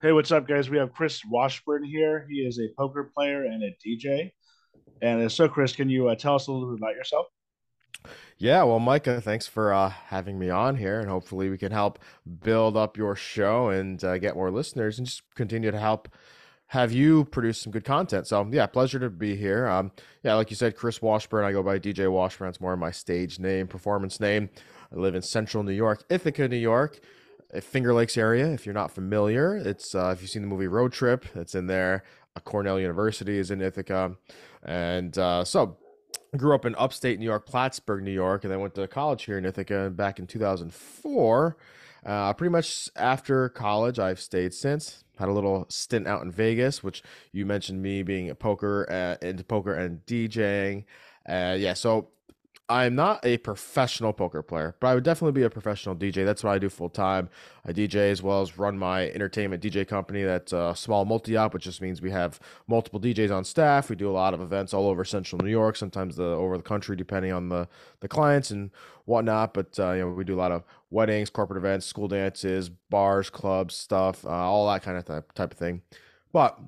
Hey, what's up, guys? We have Chris Washburn here. He is a poker player and a DJ. And uh, so, Chris, can you uh, tell us a little bit about yourself? Yeah, well, Micah, thanks for uh, having me on here, and hopefully we can help build up your show and uh, get more listeners, and just continue to help have you produce some good content. So, yeah, pleasure to be here. Um, yeah, like you said, Chris Washburn. I go by DJ Washburn. It's more my stage name, performance name. I live in Central New York, Ithaca, New York, Finger Lakes area. If you're not familiar, it's uh, if you've seen the movie Road Trip, it's in there. Uh, Cornell University is in Ithaca, and uh, so grew up in upstate New York, Plattsburgh, New York, and then went to college here in Ithaca back in 2004. Uh, pretty much after college, I've stayed since. Had a little stint out in Vegas, which you mentioned me being a poker uh, into poker and DJing. Uh, yeah, so I'm not a professional poker player, but I would definitely be a professional DJ. That's what I do full time. I DJ as well as run my entertainment DJ company. That's a small multi op, which just means we have multiple DJs on staff. We do a lot of events all over Central New York, sometimes the over the country, depending on the the clients and whatnot. But uh, you know, we do a lot of weddings, corporate events, school dances, bars, clubs, stuff, uh, all that kind of type of thing. But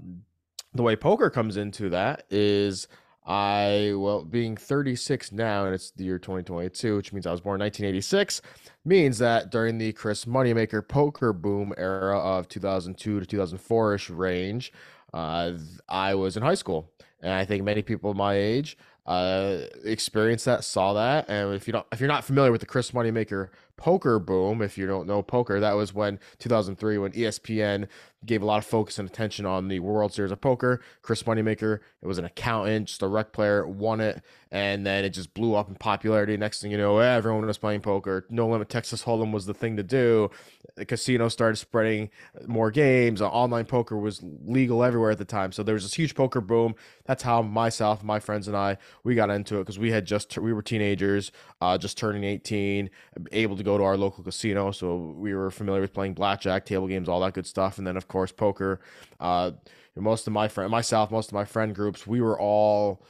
the way poker comes into that is I, well, being 36 now, and it's the year 2022, which means I was born in 1986, means that during the Chris Moneymaker poker boom era of 2002 to 2004 ish range, uh, I was in high school. And I think many people my age uh, experienced that, saw that. And if you don't, if you're not familiar with the Chris Moneymaker poker boom, if you don't know poker, that was when 2003, when ESPN gave a lot of focus and attention on the World Series of Poker. Chris Moneymaker, it was an accountant, just a rec player, won it, and then it just blew up in popularity. Next thing you know, everyone was playing poker. No Limit Texas Hold'em was the thing to do. The casino started spreading more games. Online poker was legal everywhere at the time, so there was this huge poker boom. That's how myself, my friends, and I we got into it because we had just we were teenagers, uh, just turning 18, able to go to our local casino, so we were familiar with playing blackjack, table games, all that good stuff, and then of course poker. Uh, most of my friend, myself, most of my friend groups, we were all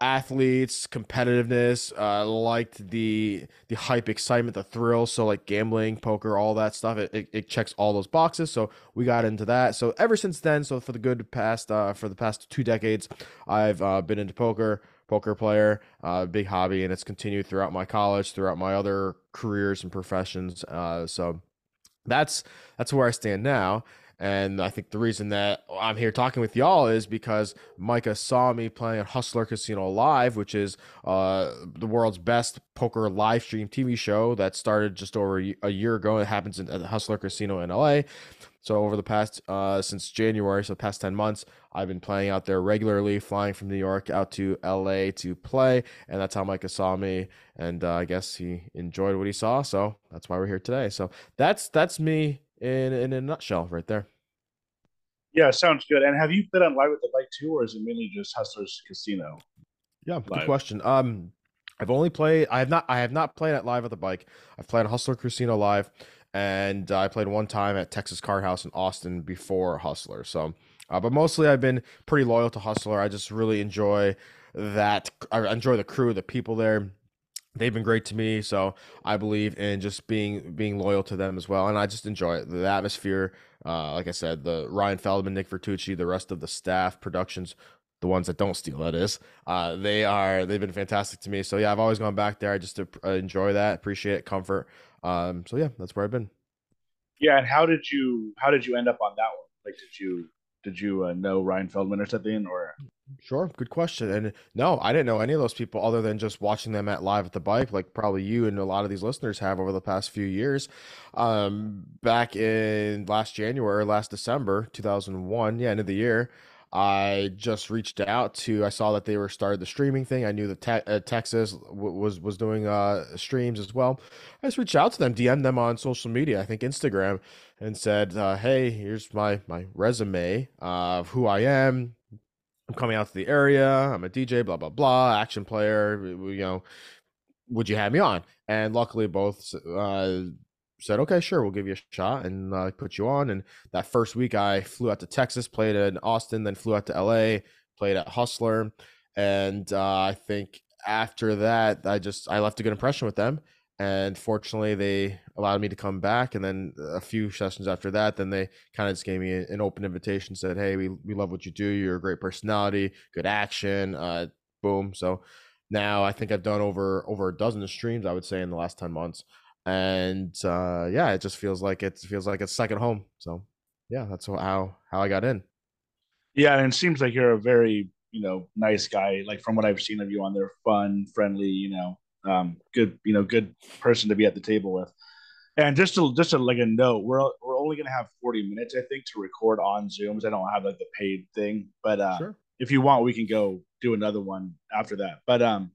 athletes, competitiveness, uh, liked the the hype, excitement, the thrill. So like gambling, poker, all that stuff. It, it, it, checks all those boxes. So we got into that. So ever since then, so for the good past uh, for the past two decades, I've uh, been into poker. Poker player, uh, big hobby, and it's continued throughout my college, throughout my other careers and professions. Uh, so that's that's where I stand now. And I think the reason that I'm here talking with y'all is because Micah saw me playing at Hustler Casino Live, which is uh, the world's best poker live stream TV show that started just over a year ago. It happens at Hustler Casino in LA. So over the past uh, since January, so the past ten months, I've been playing out there regularly, flying from New York out to LA to play, and that's how Micah saw me. And uh, I guess he enjoyed what he saw, so that's why we're here today. So that's that's me in in a nutshell right there. Yeah, sounds good. And have you played on Live with the Bike too, or is it mainly just Hustlers Casino? Yeah, live? good question. Um, I've only played. I have not. I have not played at Live at the Bike. I've played Hustler Casino Live, and uh, I played one time at Texas Card House in Austin before Hustler. So, uh, but mostly I've been pretty loyal to Hustler. I just really enjoy that. I enjoy the crew, the people there they've been great to me so i believe in just being being loyal to them as well and i just enjoy it the atmosphere uh, like i said the ryan feldman nick vertucci the rest of the staff productions the ones that don't steal that is uh, they are they've been fantastic to me so yeah i've always gone back there i just enjoy that appreciate it, comfort um, so yeah that's where i've been yeah and how did you how did you end up on that one like did you did you uh, know Ryan Feldman or something, or? Sure, good question. And no, I didn't know any of those people other than just watching them at live at the bike, like probably you and a lot of these listeners have over the past few years. Um, back in last January, last December, two thousand one, yeah, end of the year. I just reached out to. I saw that they were started the streaming thing. I knew that te- uh, Texas w- was was doing uh, streams as well. I just reached out to them, DM them on social media. I think Instagram, and said, uh, "Hey, here's my my resume of who I am. I'm coming out to the area. I'm a DJ. Blah blah blah. Action player. You know, would you have me on?" And luckily, both uh, said, okay, sure, we'll give you a shot and uh, put you on. And that first week, I flew out to Texas, played in Austin, then flew out to LA, played at Hustler. And uh, I think after that, I just I left a good impression with them. and fortunately they allowed me to come back and then a few sessions after that then they kind of just gave me an open invitation said hey we, we love what you do you're a great personality good action uh, boom so now i think i've done over over a dozen streams i would say in the last 10 months and uh, yeah it just feels like it feels like it's second home so yeah that's how how i got in yeah and it seems like you're a very you know nice guy like from what i've seen of you on there fun friendly you know um, good, you know, good person to be at the table with. And just to just to like a note, we're we're only gonna have 40 minutes, I think, to record on Zooms. I don't have like the paid thing, but uh, sure. if you want, we can go do another one after that. But um,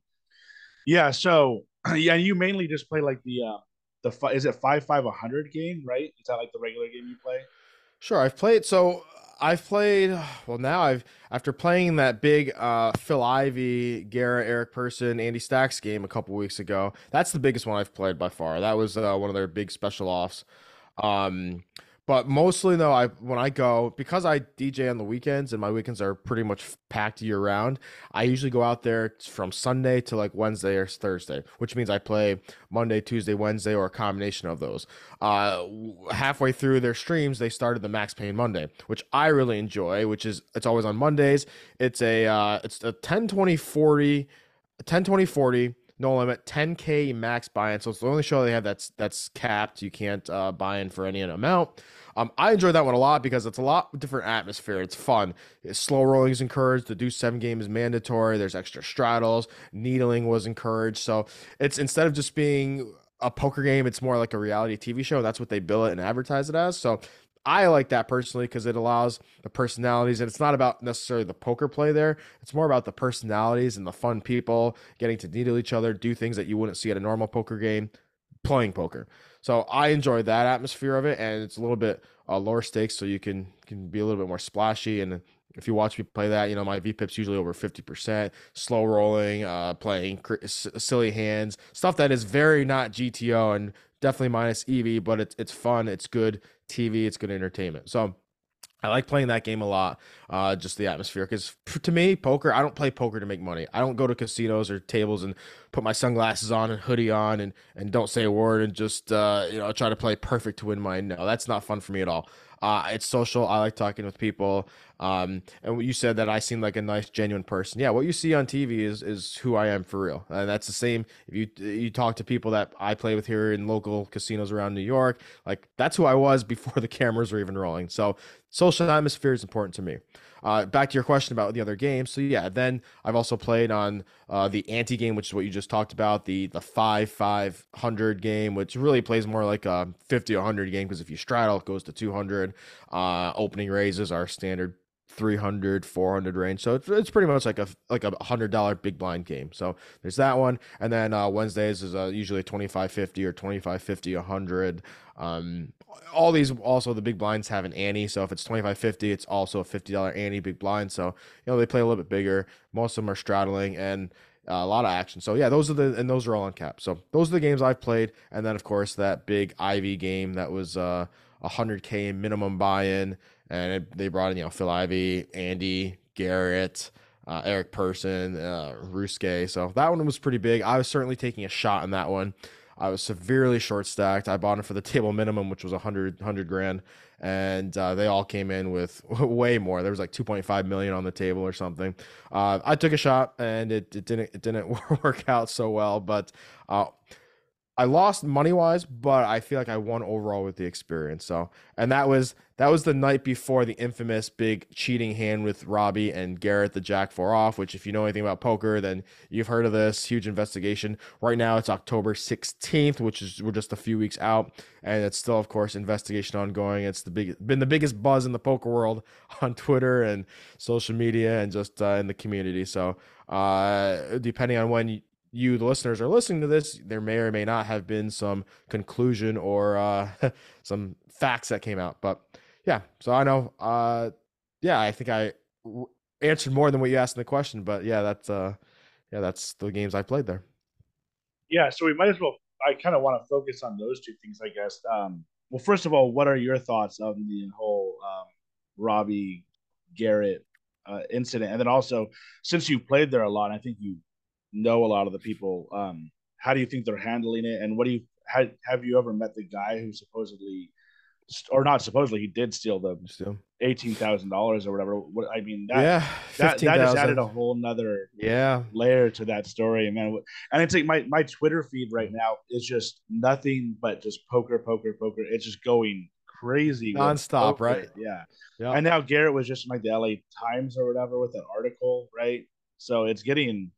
yeah. So yeah, you mainly just play like the uh, the is it five five hundred game, right? Is that like the regular game you play? Sure, I've played. So I've played well now. I've after playing that big uh, Phil Ivey, Gara, Eric Persson, Andy Stacks game a couple weeks ago. That's the biggest one I've played by far. That was uh, one of their big special offs. Um, but mostly though, I when I go because I DJ on the weekends and my weekends are pretty much packed year round. I usually go out there from Sunday to like Wednesday or Thursday, which means I play Monday, Tuesday, Wednesday, or a combination of those. Uh, halfway through their streams, they started the Max Pain Monday, which I really enjoy. Which is it's always on Mondays. It's a uh, it's a 10 20 40 10 20 40 no limit 10k max buy-in so it's the only show they have that's that's capped you can't uh, buy in for any amount um, I enjoy that one a lot because it's a lot different atmosphere. It's fun. It's slow rolling is encouraged. The deuce seven game is mandatory. There's extra straddles. Needling was encouraged. So it's instead of just being a poker game, it's more like a reality TV show. That's what they bill it and advertise it as. So I like that personally because it allows the personalities, and it's not about necessarily the poker play there. It's more about the personalities and the fun people getting to needle each other, do things that you wouldn't see at a normal poker game, playing poker. So I enjoy that atmosphere of it, and it's a little bit uh, lower stakes, so you can can be a little bit more splashy. And if you watch me play that, you know my VPIP's usually over fifty percent, slow rolling, uh, playing cr- silly hands, stuff that is very not GTO and definitely minus EV, but it's it's fun, it's good TV, it's good entertainment. So I like playing that game a lot. Uh, just the atmosphere, because to me, poker. I don't play poker to make money. I don't go to casinos or tables and put my sunglasses on and hoodie on and and don't say a word and just uh, you know try to play perfect to win my no. That's not fun for me at all. Uh, it's social. I like talking with people. Um, and you said that I seem like a nice, genuine person. Yeah, what you see on TV is is who I am for real, and that's the same. If you you talk to people that I play with here in local casinos around New York, like that's who I was before the cameras were even rolling. So social atmosphere is important to me. Uh, back to your question about the other games. So yeah, then I've also played on uh, the ante game, which is what you just talked about, the the five five hundred game, which really plays more like a fifty or hundred game because if you straddle, it goes to two hundred. Uh, opening raises are standard 300 400 range so it's, it's pretty much like a like a hundred dollar big blind game so there's that one and then uh, wednesdays is uh, usually 25 50 or 25 50 100 um, all these also the big blinds have an ante so if it's 25 50 it's also a $50 ante big blind so you know they play a little bit bigger most of them are straddling and uh, a lot of action. So yeah, those are the and those are all on cap. So those are the games I've played, and then of course that big Ivey game that was uh, 100k minimum buy-in and it, they brought in you know Phil Ivey, Andy, Garrett, uh, Eric Persson, uh, Ruske. So that one was pretty big. I was certainly taking a shot in that one. I was severely short stacked. I bought it for the table minimum, which was 100, 100 grand, and uh, they all came in with way more. There was like 2.5 million on the table or something. Uh, I took a shot, and it, it didn't it didn't work out so well, but. Uh, I lost money wise, but I feel like I won overall with the experience. So, and that was that was the night before the infamous big cheating hand with Robbi and Garrett, the Jack four off. Which, if you know anything about poker, then you've heard of this huge investigation. Right now, it's October sixteenth, which is we're just a few weeks out, and it's still, of course, investigation ongoing. It's the big been the biggest buzz in the poker world on Twitter and social media and just uh, in the community. So, uh, depending on when you, you, the listeners, are listening to this, there may or may not have been some conclusion or uh, some facts that came out. But yeah, so I know. Uh, yeah, I think I answered more than what you asked in the question. But yeah, that's uh, yeah, that's the games I played there. Yeah, so we might as well. I kind of want to focus on those two things, I guess. Um, well, first of all, what are your thoughts on the whole um, Robbi Garrett uh, incident? And then also, since you played there a lot, I think you know a lot of the people um, how do you think they're handling it? And what do you have, have you ever met the guy who supposedly or not supposedly he did steal the eighteen thousand dollars or whatever. What I mean, that, yeah, that, that just added a whole nother yeah layer to that story, and man, and it's like my my Twitter feed right now is just nothing but just poker, poker, poker. It's just going crazy nonstop, right? Yeah, yeah. And now Garrett was just in like the LA Times or whatever with an article, right? So it's getting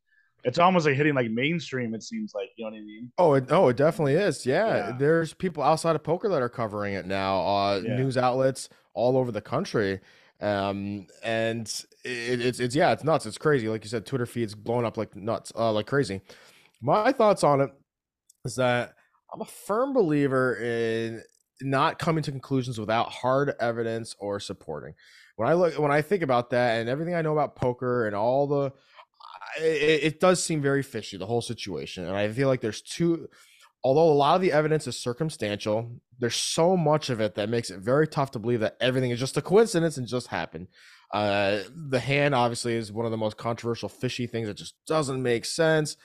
it's almost like hitting like mainstream. It seems like you know what I mean. Oh, it, oh, it definitely is. Yeah. yeah. there's people outside of poker that are covering it now. Uh, yeah. News outlets all over the country, um, and it, it's it's yeah, it's nuts. It's crazy. Like you said, Twitter feeds blowing up like nuts, uh, like crazy. My thoughts on it is that I'm a firm believer in not coming to conclusions without hard evidence or supporting. When I look, when I think about that, and everything I know about poker and all the it, it does seem very fishy the whole situation, and I feel like there's two. Although a lot of the evidence is circumstantial, there's so much of it that makes it very tough to believe that everything is just a coincidence and just happened. Uh, the hand obviously is one of the most controversial fishy things that just doesn't make sense.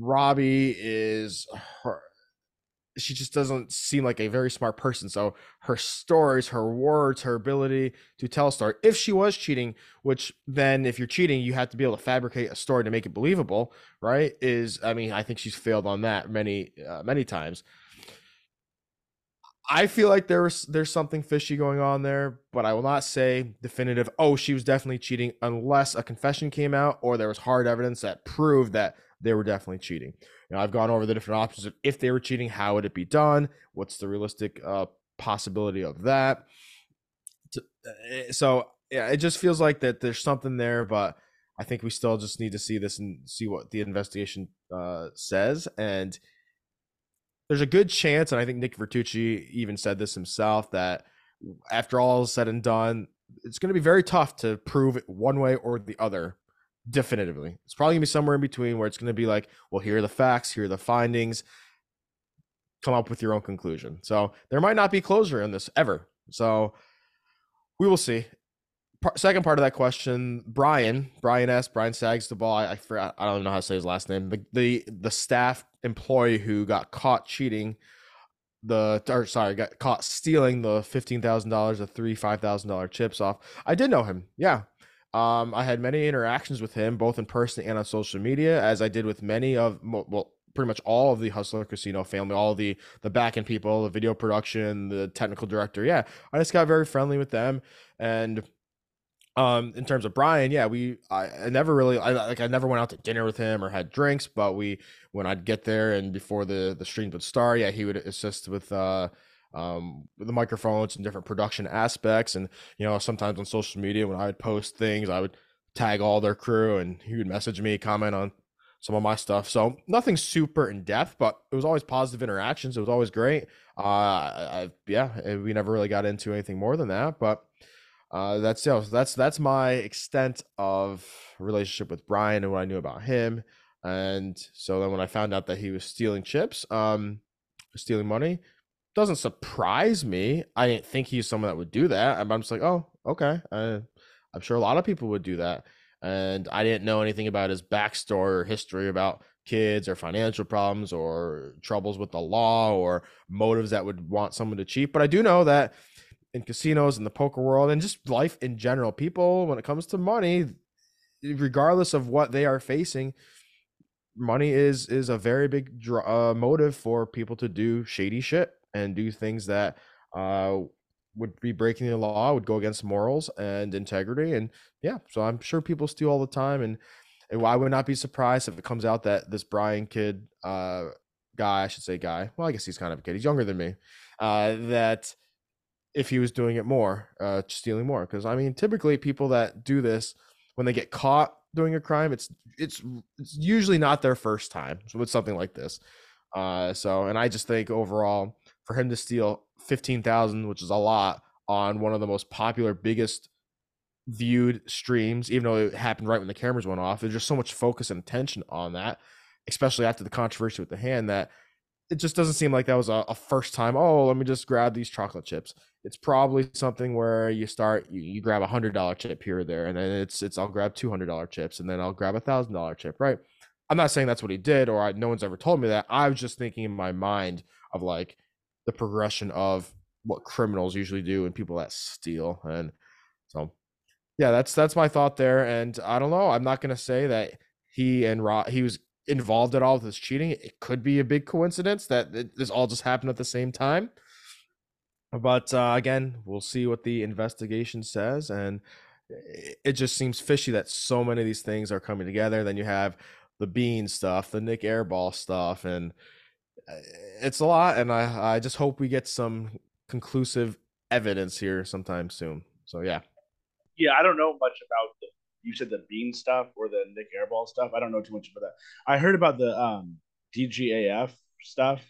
Robbi is her, she just doesn't seem like a very smart person. So her stories, her words, her ability to tell a story, if she was cheating, which then if you're cheating, you have to be able to fabricate a story to make it believable, right? Is I mean, I think she's failed on that many, uh, many times. I feel like there's there's something fishy going on there, but I will not say definitive. Oh, she was definitely cheating unless a confession came out or there was hard evidence that proved that they were definitely cheating. You know, I've gone over the different options of if they were cheating, how would it be done? What's the realistic uh, possibility of that? Eh, so yeah, it just feels like that there's something there, but I think we still just need to see this and see what the investigation uh, says. And there's a good chance, and I think Nick Vertucci even said this himself, that after all is said and done, it's going to be very tough to prove it one way or the other definitively. It's probably gonna be somewhere in between where it's gonna be like, well, here are the facts, here are the findings. Come up with your own conclusion. So there might not be closure in this ever. So we will see. second part of that question, Brian, Brian S. Brian Sags the ball. I, I forgot. I don't know how to say his last name. The the the staff employee who got caught cheating the or sorry got caught stealing the fifteen thousand dollars of three five thousand dollar chips off. I did know him. Yeah, um, I had many interactions with him, both in person and on social media, as I did with many of well, pretty much all of the Hustler Casino family, all the the back end people, the video production, the technical director. Yeah, I just got very friendly with them, and um, in terms of Brian, yeah, we I, I never really I like I never went out to dinner with him or had drinks, but we when I'd get there and before the the stream would start, yeah, he would assist with uh um, the microphones and different production aspects. And, you know, sometimes on social media, when I would post things, I would tag all their crew and he would message me, comment on some of my stuff. So nothing super in depth, but it was always positive interactions. It was always great. Uh, I, yeah, eh, we never really got into anything more than that, but uh, that's know, that's that's my extent of relationship with Brian and what I knew about him. And so then when I found out that he was stealing chips, um, stealing money, doesn't surprise me. I didn't think he's someone that would do that. I'm, just like, oh, okay. Uh, I'm sure a lot of people would do that. And I didn't know anything about his backstory or history about kids or financial problems or troubles with the law or motives that would want someone to cheat. But I do know that in casinos in the poker world and just life in general, people, when it comes to money, regardless of what they are facing, money is is a very big uh, motive for people to do shady shit and do things that uh, would be breaking the law, would go against morals and integrity. And yeah, so I'm sure people steal all the time. And, I would not be surprised if it comes out that this Brian kid, uh, guy, I should say guy, well, I guess he's kind of a kid, he's younger than me, uh, that if he was doing it more, uh, stealing more. Because I mean, typically people that do this, when they get caught doing a crime, it's it's it's usually not their first time with something like this. Uh, so, and I just think overall, for him to steal 15,000, which is a lot on one of the most popular, biggest viewed streams, even though it happened right when the cameras went off. There's just so much focus and attention on that, especially after the controversy with the hand, that it just doesn't seem like that was a, a first time. Oh, let me just grab these chocolate chips. It's probably something where you start, you, you grab a hundred dollar chip here or there, and then it's it's I'll grab two hundred dollar chips, and then I'll grab a thousand dollar chip, right? I'm not saying that's what he did, or I, no one's ever told me that. I was just thinking in my mind of like the progression of what criminals usually do and people that steal, and so yeah, that's that's my thought there. And I don't know. I'm not gonna say that he and Rob he was involved at all with this cheating. It could be a big coincidence that this all just happened at the same time. But uh, again, we'll see what the investigation says, and it just seems fishy that so many of these things are coming together. Then you have the Bean stuff, the Nick Airball stuff, and it's a lot. And I I just hope we get some conclusive evidence here sometime soon. So yeah. Yeah, I don't know much about the you said the Bean stuff or the Nick Airball stuff. I don't know too much about that. I heard about the um DGAF stuff.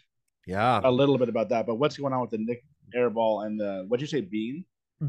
Yeah. A little bit about that, but what's going on with the Nick Airball and the what'd you say, Bean?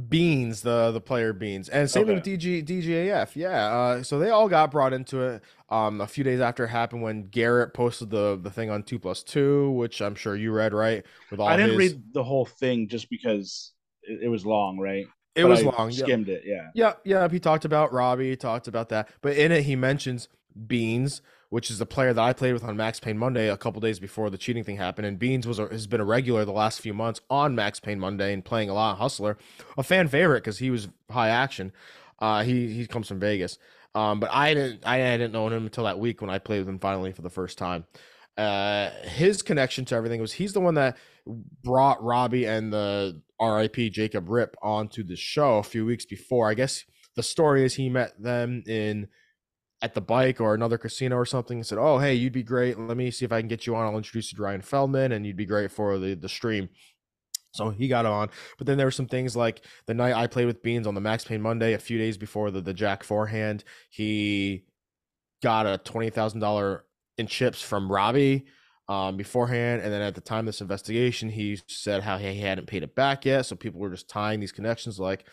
Beans, the the player Beans, and same okay. with DG DGAF. Yeah, uh, so they all got brought into it. Um, a few days after it happened, when Garrett posted the the thing on two plus two, which I'm sure you read, right? With all I didn't his... read the whole thing just because it, it was long, right? It but was I long. Skimmed yep. it, yeah. Yeah, yeah. He talked about Robbi. He talked about that, but in it he mentions Beans, which is the player that I played with on Max Pain Monday a couple days before the cheating thing happened. And Beans was a, has been a regular the last few months on Max Pain Monday and playing a lot of Hustler, a fan favorite because he was high action. Uh, he he comes from Vegas, um, but I didn't I didn't know him until that week when I played with him finally for the first time. Uh, his connection to everything was he's the one that brought Robbi and the RIP Jacob Rip onto the show a few weeks before. I guess the story is he met them in at the bike or another casino or something and said, "Oh, hey, you'd be great. Let me see if I can get you on. I'll introduce you to Ryan Feldman, and you'd be great for the the stream." So he got on, but then there were some things like the night I played with Beans on the Max Pain Monday, a few days before the the Jack four hand, he got a twenty thousand dollar in chips from Robbi um, beforehand, and then at the time of this investigation, he said how he hadn't paid it back yet. So people were just tying these connections, like,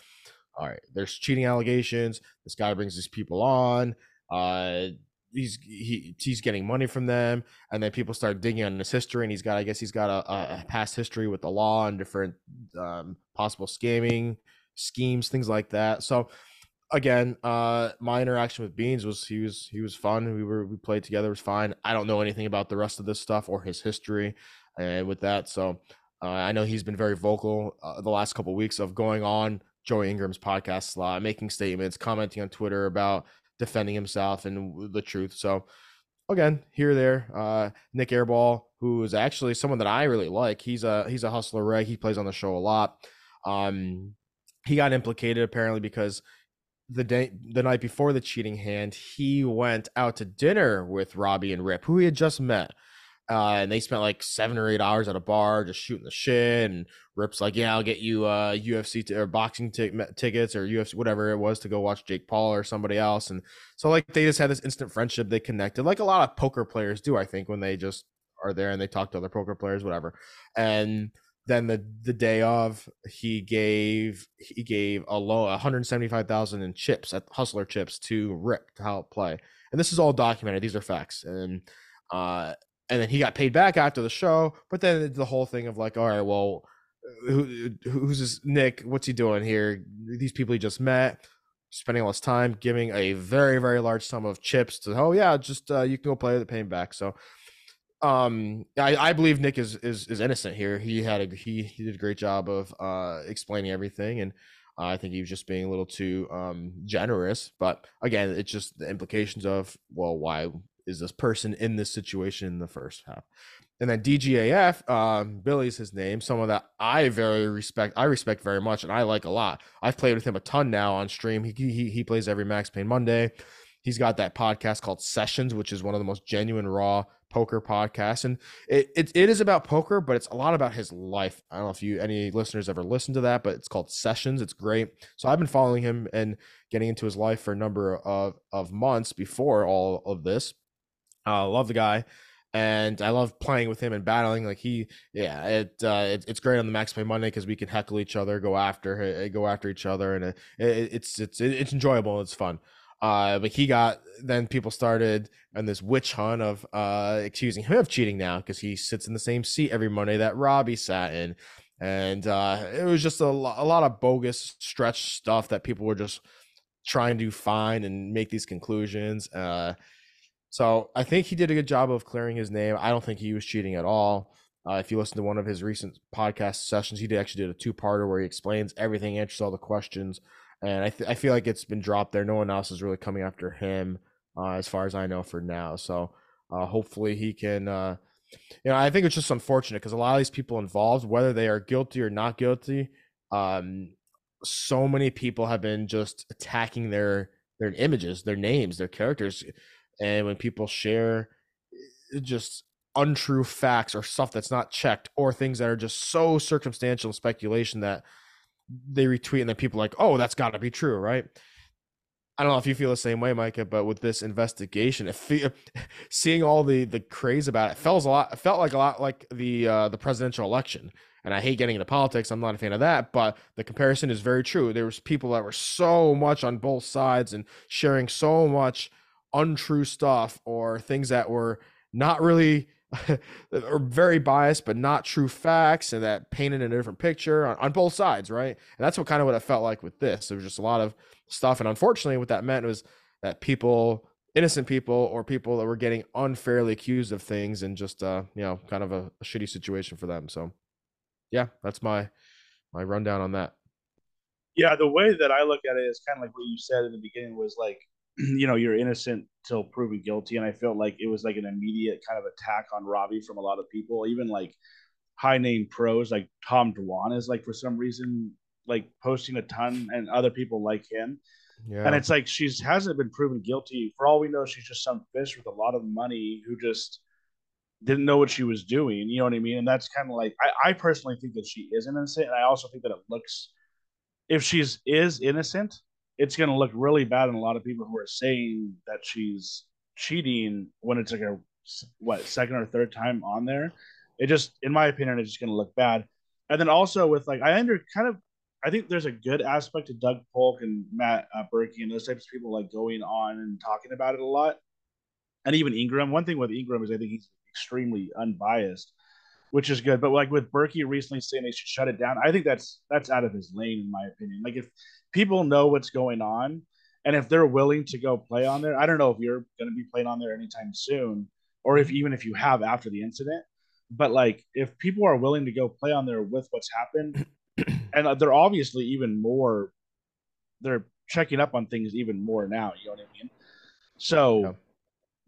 all right, there's cheating allegations. This guy brings these people on uh, he's he he's getting money from them, and then people start digging on his history, and he's got I guess he's got a, a past history with the law and different um, possible scamming schemes, things like that. So again, uh, my interaction with Beans was he was he was fun. We were we played together, it was fine. I don't know anything about the rest of this stuff or his history, and with that, so uh, I know he's been very vocal uh, the last couple of weeks of going on Joey Ingram's podcast slot, making statements, commenting on Twitter about defending himself and the truth. So again, here there, uh, Nick Airball, who is actually someone that I really like. He's a he's a hustler reg. He plays on the show a lot. Um, he got implicated apparently because the day the night before the cheating hand, he went out to dinner with Robbi and Rip, who he had just met. Uh, and they spent like seven or eight hours at a bar just shooting the shit. And Rip's like, "Yeah, I'll get you uh, UFC t- or boxing t- tickets or UFC whatever it was to go watch Jake Paul or somebody else." And so like they just had this instant friendship. They connected like a lot of poker players do, I think, when they just are there and they talk to other poker players, whatever. And then the the day of, he gave he gave a low 175,000 in chips at Hustler chips to Rip to help play. And this is all documented. These are facts. And uh and then he got paid back after the show. But then the whole thing of like, all right, well, who, who's this Nick? What's he doing here? These people he just met, spending all this time giving a very very large sum of chips to. Oh yeah, just uh, you can go play the it, pay him back. So, um, I, I believe Nick is is is innocent here. He had a he he did a great job of uh explaining everything and. I think he was just being a little too um, generous, but again, it's just the implications of well, why is this person in this situation in the first half. And then DGAF, um, Billy's his name, someone that I very respect. I respect very much, and I like a lot. I've played with him a ton now on stream. He he, he plays every Max Pain Monday. He's got that podcast called Sessions, which is one of the most genuine, raw poker podcasts, and it, it it is about poker, but it's a lot about his life. I don't know if you any listeners ever listened to that, but it's called Sessions. It's great. So I've been following him and getting into his life for a number of of months before all of this uh, love the guy, and I love playing with him and battling. Like he, yeah, it, uh, it it's great on the Max Pain Monday because we can heckle each other, go after uh, go after each other, and it, it, it's it's it's enjoyable. It's fun. Uh, but he got then people started and this witch hunt of uh accusing him of cheating now because he sits in the same seat every Monday that Robbi sat in, and uh, it was just a, lo- a lot of bogus stretch stuff that people were just trying to find and make these conclusions. Uh, So I think he did a good job of clearing his name. I don't think he was cheating at all. Uh, if you listen to one of his recent podcast sessions, he did actually did a two parter where he explains everything, answers all the questions, and I th- I feel like it's been dropped there. No one else is really coming after him, uh, as far as I know for now. So uh, hopefully he can. Uh, you know, I think it's just unfortunate because a lot of these people involved, whether they are guilty or not guilty, um, so many people have been just attacking their their images, their names, their characters, and when people share eh, just untrue facts or stuff that's not checked or things that are just so circumstantial speculation that they retweet and then people like, oh, that's got to be true, right? I don't know if you feel the same way, Micah, but with this investigation, if seeing all the the craze about it felt a lot, it felt like a lot like the uh, the presidential election. And I hate getting into politics; I'm not a fan of that. But the comparison is very true. There was people that were so much on both sides and sharing so much untrue stuff or things that were not really are very biased but not true facts and that painted a different picture on, on both sides right? And that's what kind of what it felt like with this. There was just a lot of stuff and unfortunately what that meant was that people innocent people or people that were getting unfairly accused of things and just uh you know kind of a, a shitty situation for them. So yeah that's my my rundown on that. Yeah the way that i look at it is kind of like what you said in the beginning was like you know you're innocent till proven guilty. And i felt like it was like an immediate kind of attack on robbi from a lot of people even like high name pros like tom dwan is like for some reason like posting a ton and other people like him. Yeah. and it's like she's hasn't been proven guilty. For all we know she's just some fish with a lot of money who just didn't know what she was doing you know what i mean? And that's kind of like I, I personally think that she is innocent. And i also think that it looks if she's is innocent it's going to look really bad on a lot of people who are saying that she's cheating when it's like a what second or third time on there. It just, in my opinion, it's just going to look bad. And then also with like, I under kind of, I think there's a good aspect to Doug Polk and Matt uh, Berkey and those types of people like going on and talking about it a lot. And even Ingram. One thing with Ingram is I think he's extremely unbiased, which is good. But like with Berkey recently saying they should shut it down, I think that's that's out of his lane in my opinion. Like if people know what's going on. And if they're willing to go play on there, I don't know if you're going to be playing on there anytime soon, or if even if you have after the incident. But like, if people are willing to go play on there with what's happened, and uh, they're obviously even more, they're checking up on things even more now. You know what I mean? So yeah.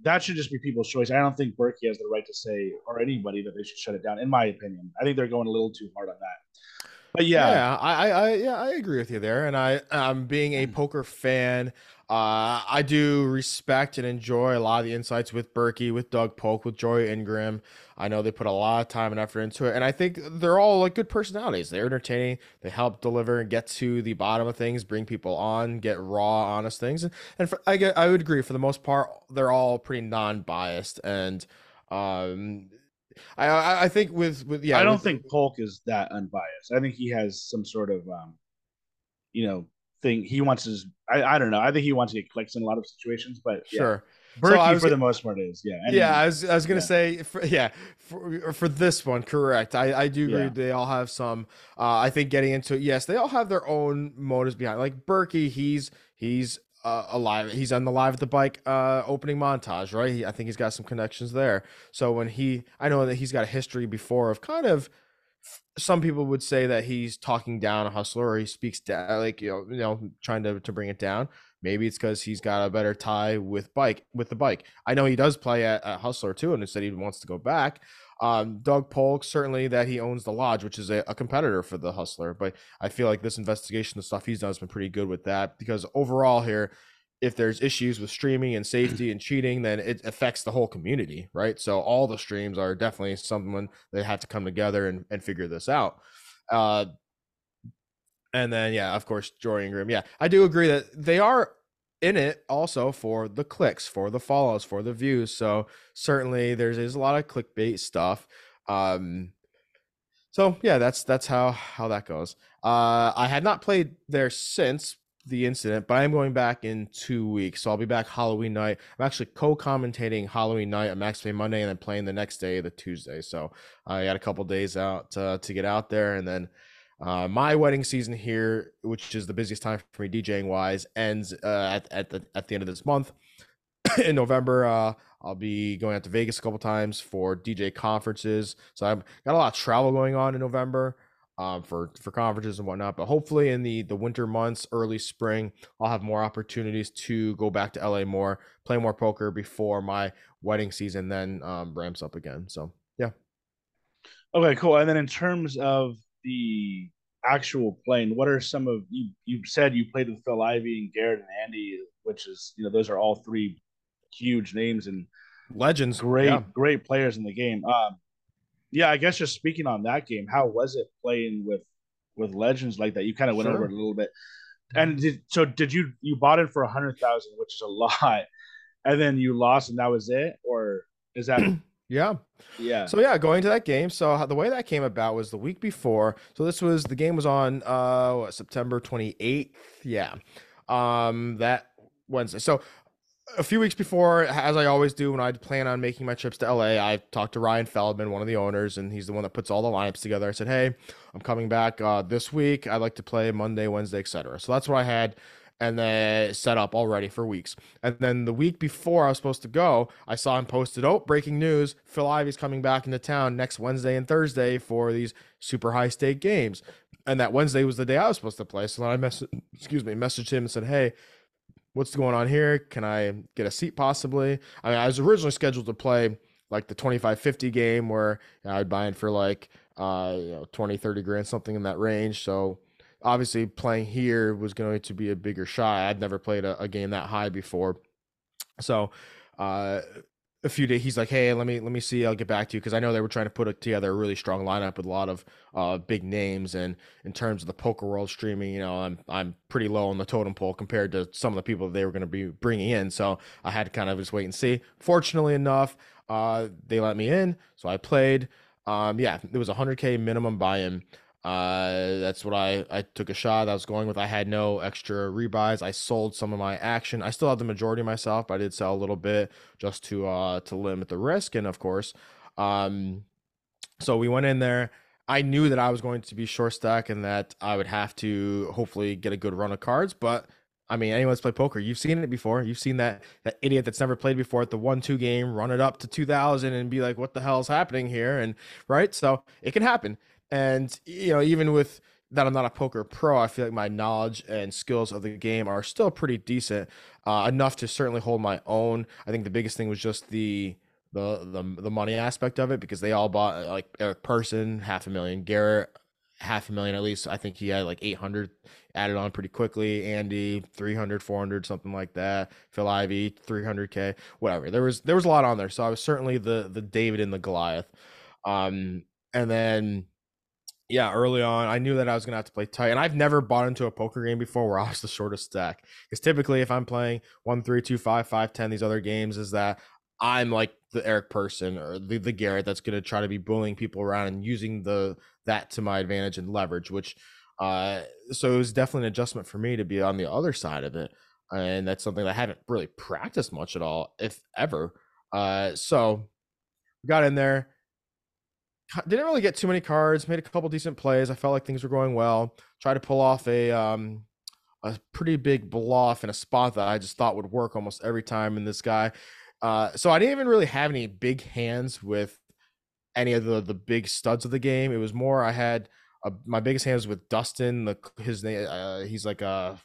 That should just be people's choice. I don't think Berkey has the right to say or anybody that they should shut it down. In my opinion, I think they're going a little too hard on that. But yeah, yeah, I, I, yeah, I agree with you there. And I, um, being a mm. poker fan, uh, I do respect and enjoy a lot of the insights with Berkey, with Doug Polk, with Joey Ingram. I know they put a lot of time and effort into it, and I think they're all like good personalities. They're entertaining. They help deliver and get to the bottom of things, bring people on, get raw, honest things. And, and for, I get, I would agree for the most part, they're all pretty non-biased and um I I think with with yeah, I don't with, think Polk is that unbiased. I think he has some sort of um, you know, thing he wants his. I, I don't know. I think he wants to get clicks in a lot of situations, but yeah. sure. Berkey so for the most part is yeah. Anyway, yeah, I was I was gonna yeah. say for, yeah for for this one correct. I I do agree. Yeah. They all have some. Uh, I think getting into it, yes, they all have their own motives behind. Like Berkey, he's he's uh, alive. He's on the live at the bike uh, opening montage, right? He, I think he's got some connections there. So when he, I know that he's got a history before of kind of. Some people would say that he's talking down a hustler, or he speaks down, like you know, you know, trying to to bring it down. Maybe it's because he's got a better tie with bike with the bike. I know he does play at, at Hustler too, and said he wants to go back. Um, Doug Polk, certainly that he owns the Lodge, which is a, a, competitor for the Hustler. But I feel like this investigation, the stuff he's done, has been pretty good with that because overall here, if there's issues with streaming and safety and cheating, then it affects the whole community, right? So all the streams are definitely someone that had to come together and, and figure this out. Uh, and then yeah, of course, Joey Ingram. Yeah, I do agree that they are in it also for the clicks, for the follows, for the views. So certainly there's, there's a lot of clickbait stuff. Um, so yeah, that's that's how how that goes. Uh, I had not played there since the incident, but I'm going back in two weeks. So I'll be back Halloween night. I'm actually co-commentating Halloween night at Max Pain Monday, and then playing the next day, the Tuesday. So I got a couple days out uh, to get out there, and then uh, my wedding season here, which is the busiest time for me DJing wise, ends uh, at at the at the end of this month. In November, uh, I'll be going out to Vegas a couple times for DJ conferences. So I've got a lot of travel going on in November um, for for conferences and whatnot. But hopefully in the the winter months, early spring, I'll have more opportunities to go back to LA more, play more poker before my wedding season then um, ramps up again. So yeah. Okay, cool. And then in terms of the actual playing, what are some of you? You said you played with Phil Ivey and Garrett and Andy, which is you know those are all three huge names and legends, great yeah. great players in the game. Um, yeah, I guess just speaking on that game, how was it playing with with legends like that? You kind of went sure. over it a little bit. And did, so did you you bought it for a hundred thousand, which is a lot, and then you lost and that was it, or is that? yeah, yeah. So yeah, going to that game. So the way that came about was the week before. So this was the game was on uh what, September twenty eighth. Yeah, um that Wednesday. So a few weeks before, as I always do when I plan on making my trips to LA, I talked to Ryan Feldman, one of the owners, and he's the one that puts all the lineups together. I said, "Hey, I'm coming back uh, this week. I'd like to play Monday, Wednesday, etc." So that's what I had, and then set up already for weeks. And then the week before I was supposed to go, I saw him posted, "Oh, breaking news! Phil Ivey's coming back into town next Wednesday and Thursday for these super high stake games." And that Wednesday was the day I was supposed to play. So then I messaged, excuse me, messaged him and said, "Hey." What's going on here? Can I get a seat possibly? I mean, I was originally scheduled to play like the 2550 game where you know, I'd buy in for like uh, you know 20 30 grand something in that range. So obviously playing here was going to be a bigger shot. I'd never played a, a game that high before. So uh, a few days he's like hey let me let me see i'll get back to you. Because i know they were trying to put together a really strong lineup with a lot of uh, big names and in terms of the poker world streaming you know i'm i'm pretty low on the totem pole compared to some of the people they were going to be bringing in so i had to kind of just wait and see. Fortunately enough uh, they let me in so i played. Um, yeah it was 100k minimum buy-in uh, that's what I I took a shot. I was going with. I had no extra rebuys. I sold some of my action. I still have the majority myself, but I did sell a little bit just to uh to limit the risk. And of course, um, so we went in there. I knew that I was going to be short stack and that I would have to hopefully get a good run of cards. But I mean, anyone's played poker. You've seen it before. You've seen that that idiot that's never played before at the one-two game run it up to two thousand and be like, "What the hell is happening here?" And right, so it can happen. And you know, even with that I'm not a poker pro, I feel like my knowledge and skills of the game are still pretty decent, uh, enough to certainly hold my own. I think the biggest thing was just the the the, the money aspect of it because they all bought like Eric Persson half a million, Garrett half a million at least. I think he had like 800 added on pretty quickly. Andy 300, 400, something like that. Phil Ivey 300k, whatever. There was there was a lot on there, so I was certainly the the David and the Goliath. Um, and then yeah, early on, I knew that I was gonna have to play tight, and I've never bought into a poker game before where I was the shortest stack. Because typically, if I'm playing one, three, two, five, five, ten, these other games, is that I'm like the Eric Persson or the, the Garrett that's gonna try to be bullying people around and using the that to my advantage and leverage. Which, uh, so it was definitely an adjustment for me to be on the other side of it, and that's something that I haven't really practiced much at all, if ever. Uh, so got in there didn't really get too many cards. Made a couple decent plays. I felt like things were going well. Tried to pull off a um, a pretty big bluff in a spot that I just thought would work almost every time in this guy. Uh, so I didn't even really have any big hands with any of the the big studs of the game. It was more I had a, my biggest hands with Dustin. The his name uh, he's like a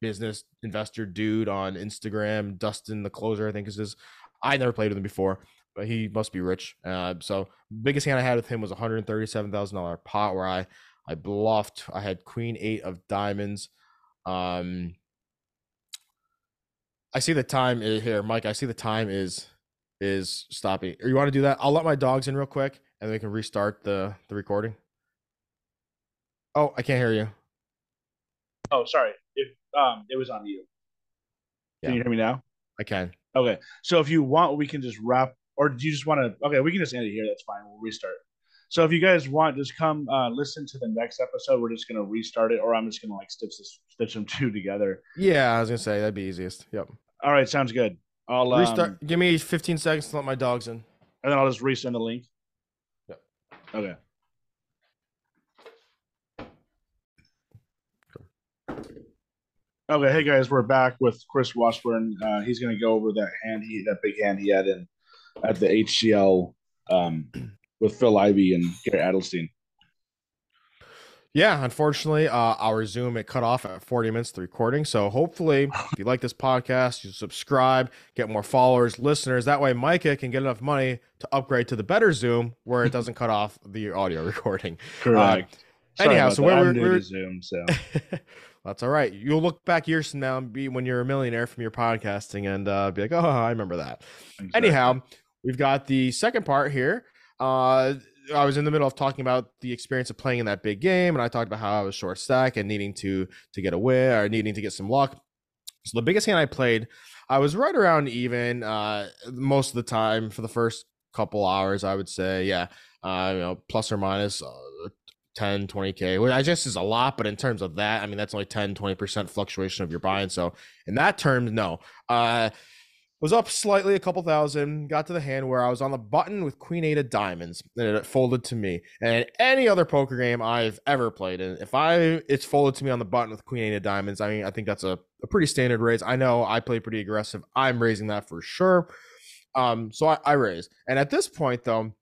business investor dude on Instagram. Dustin the closer I think is his. I never played with him before but he must be rich. Uh, so biggest hand I had with him was a hundred thirty-seven thousand dollar pot where I I bluffed. I had queen eight of diamonds. Um, I see the time is here, Mike. I see the time is is stopping. You want to do that? I'll let my dogs in real quick, and then we can restart the the recording. Oh, I can't hear you. Oh, sorry. It um it was on you. Can yeah. you hear me now? I can. Okay. So if you want, we can just wrap or do you just want to? Okay, we can just end it here. That's fine. We'll restart. So if you guys want, just come uh, listen to the next episode. We're just gonna restart it, or I'm just gonna like stitch this, stitch them two together. Yeah, I was gonna say that'd be easiest. Yep. All right, sounds good. I'll um, restart. Give me 15 seconds to let my dogs in, and then I'll just resend the link. Yep. Okay. Okay, hey guys, we're back with Chris Washburn. Uh, he's going to go over that hand he that big hand he had in at the HCL um, with Phil Ivey and Garrett Adelstein. Yeah, unfortunately, uh, our Zoom it cut off at 40 minutes the recording. So hopefully, if you like this podcast, you subscribe, get more followers, listeners. That way, Micah can get enough money to upgrade to the better Zoom where it doesn't cut off the audio recording. Correct. Uh, anyhow, so we're, we're Zoom, so that's all right. You'll look back years from now and be when you're a millionaire from your podcasting and uh, be like, oh, I remember that. Exactly. Anyhow, we've got the second part here. Uh, I was in the middle of talking about the experience of playing in that big game, and I talked about how I was short stack and needing to to get away or needing to get some luck. So the biggest hand I played, I was right around even uh, most of the time for the first couple hours. I would say, yeah, uh, you know, plus or minus uh, 10, 20k. Which I guess is a lot, but in terms of that, I mean that's only 10, 20 percent fluctuation of your buying. So in that terms, no. Uh, was up slightly a couple thousand got to the hand where i was on the button with queen eight of diamonds and it folded to me. And any other poker game i've ever played in if i it's folded to me on the button with queen eight of diamonds i mean i think that's a, a pretty standard raise. I know i play pretty aggressive. I'm raising that for sure. Um so i, I raise. And at this point though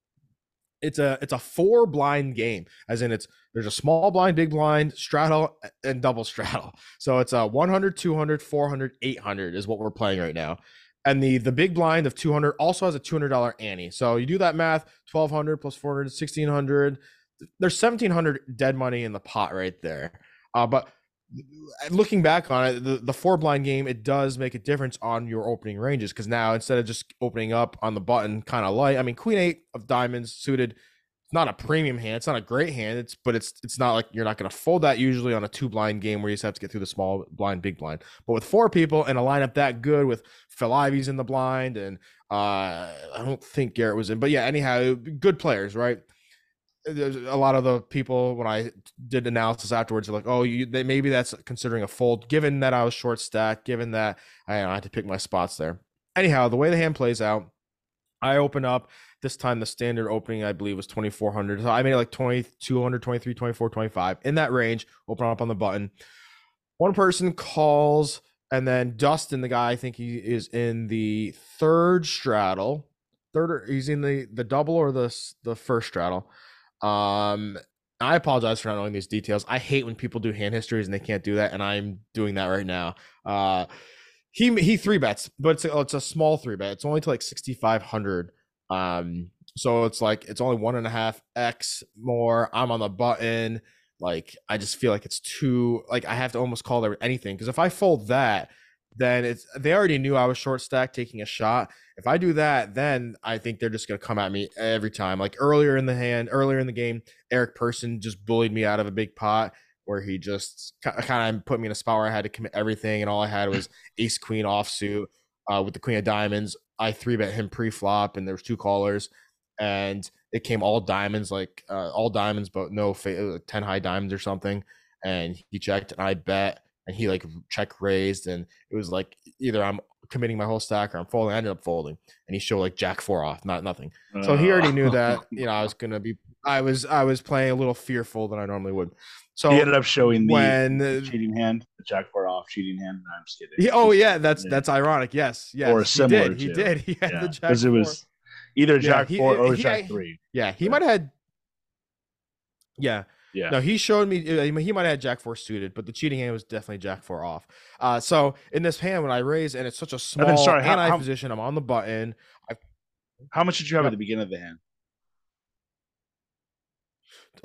it's a it's a four blind game as in it's there's a small blind big blind straddle and double straddle. So it's a 100 200 400 800 is what we're playing right now and the the big blind of 200 also has a $200 ante so you do that math 1200 plus 400 1600 there's 1700 dead money in the pot right there. Uh, but looking back on it the, the four blind game it does make a difference on your opening ranges because now instead of just opening up on the button kind of light i mean queen eight of diamonds suited not a premium hand. It's not a great hand. It's but it's it's not like you're not going to fold that usually on a two blind game where you just have to get through the small blind, big blind. But with four people and a lineup that good with Phil in the blind and uh I don't think Garrett was in, but yeah, anyhow, good players, right? There's a lot of the people when I did analysis afterwards, are like, oh, you they, maybe that's considering a fold, given that I was short stacked, given that I, I had to pick my spots there. Anyhow, the way the hand plays out, I open up this time the standard opening, I believe, was 2400. So I made like 2200, 23, 24, 25 in that range. Open up on the button. One person calls, and then Dustin, the guy, I think he is in the third straddle. Third, he's in the the double or the the first straddle. Um, I apologize for not knowing these details. I hate when people do hand histories and they can't do that, and I'm doing that right now. Uh, he he three bets, but it's a, it's a small three bet. It's only to like sixty five hundred. Um, so it's like it's only one and a half x more. I'm on the button. Like I just feel like it's too like I have to almost call there anything because if I fold that, then it's they already knew I was short stack taking a shot. If I do that, then I think they're just gonna come at me every time. Like earlier in the hand, earlier in the game, Eric Persson just bullied me out of a big pot where he just kind of put me in a spot where I had to commit everything, and all I had was Ace Queen offsuit uh, with the Queen of Diamonds. I three bet him pre flop, and there was two callers, and it came all diamonds, like uh, all diamonds, but no fa- ten high diamonds or something. And he checked, and I bet, and he like check raised, and it was like either I'm committing my whole stack or I'm folding. I ended up folding, and he showed like Jack four off, not nothing. So he already knew that you know I was gonna be. I was I was playing a little fearful than I normally would. So he ended up showing the, when cheating hand, the jack four off cheating hand. No, I'm just kidding. He, oh yeah, that's yeah. that's ironic. Yes, yes. Or similar. He did. He did. He had yeah. the jack because it was either jack yeah, four he, or he, jack three. Yeah, he might have had. Yeah. Yeah. No, he showed me. Uh, he might have had Jack four suited, but the cheating hand was definitely Jack four off. Uh, so in this hand, when I raise and it's such a small then, sorry, hand eye position, I'm on the button. I, how much did you have at the beginning of the hand?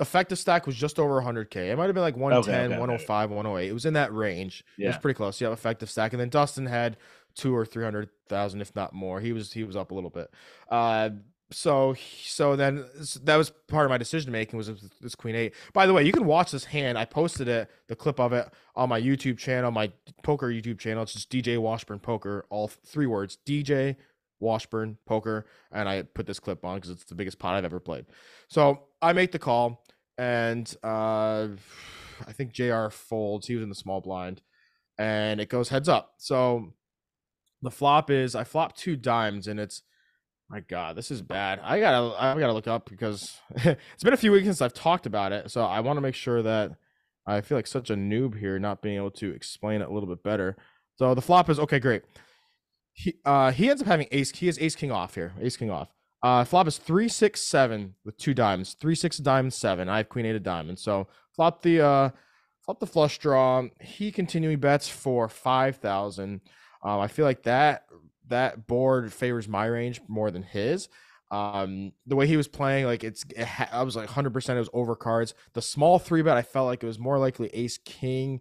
Effective stack was just over 100k. It might have been like 110, okay, okay, 105, okay. 108. It was in that range. Yeah. It was pretty close. Yeah, effective stack. And then Dustin had two or 300,000 if not more. He was he was up a little bit. Uh so so then that was part of my decision making was this queen eight. By the way, you can watch this hand. I posted it, the clip of it on my YouTube channel, my poker YouTube channel. It's just DJ Washburn Poker, all three words. DJ Washburn Poker, and I put this clip on because it's the biggest pot I've ever played. So I make the call, and uh, I think Jr. folds. He was in the small blind, and it goes heads up. So the flop is I flop two dimes, and it's my God, this is bad. I gotta I gotta look up because it's been a few weeks since I've talked about it. So I want to make sure that I feel like such a noob here, not being able to explain it a little bit better. So the flop is okay, great. He uh he ends up having ace. He has ace king off here. Ace king off. Uh, flop is three six seven with two diamonds. Three six diamond seven. I have queen eight of diamonds. So flop the uh flop the flush draw. He continuing bets for five thousand. Um, I feel like that that board favors my range more than his. Um, the way he was playing, like it's, it ha- I was like 100% it was over cards. The small three bet, I felt like it was more likely ace king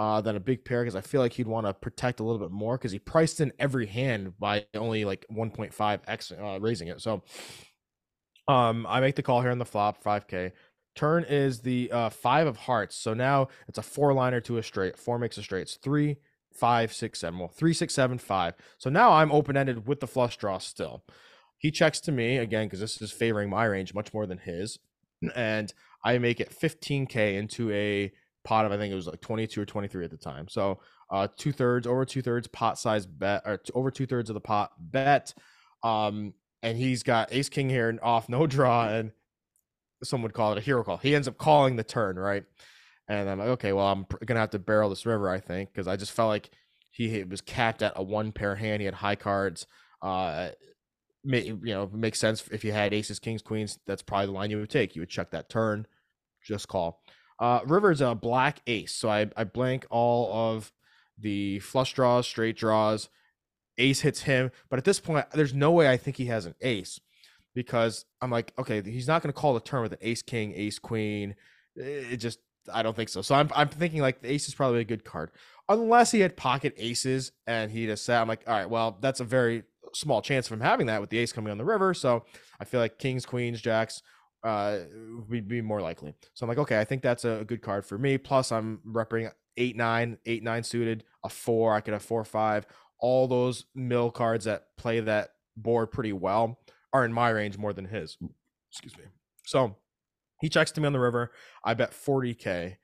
uh, than a big pair because I feel like he'd want to protect a little bit more because he priced in every hand by only like 1.5x uh, raising it. So um, I make the call here on the flop, 5K. Turn is the uh, five of hearts. So now it's a four liner to a straight. Four makes a straight. It's three, five, six, seven. Well, three, six, seven, five. So now I'm open ended with the flush draw still. He checks to me again because this is favoring my range much more than his, and I make it 15k into a pot of I think it was like 22 or 23 at the time. So uh, two thirds over two thirds pot size bet or over two thirds of the pot bet. Um, and he's got ace king here and off no draw and some would call it a hero call. He ends up calling the turn right, and I'm like, okay, well I'm gonna have to barrel this river I think because I just felt like he was capped at a one pair hand. He had high cards. Uh, you know, makes sense if you had aces, kings, queens. That's probably the line you would take. You would check that turn, just call. Uh, River's a black ace, so I I blank all of the flush draws, straight draws. Ace hits him, but at this point, there's no way I think he has an ace because I'm like, okay, he's not going to call the turn with an ace, king, ace, queen. It just I don't think so. So I'm I'm thinking like the ace is probably a good card, unless he had pocket aces and he just said, I'm like, all right, well, that's a very small chance of him having that with the ace coming on the river. So I feel like kings, queens, jacks uh would be more likely. So I'm like, okay, I think that's a good card for me. Plus, I'm repping eight nine, eight nine suited, a four. I could have four five. All those mill cards that play that board pretty well are in my range more than his. Excuse me. So he checks to me on the river. I bet 40k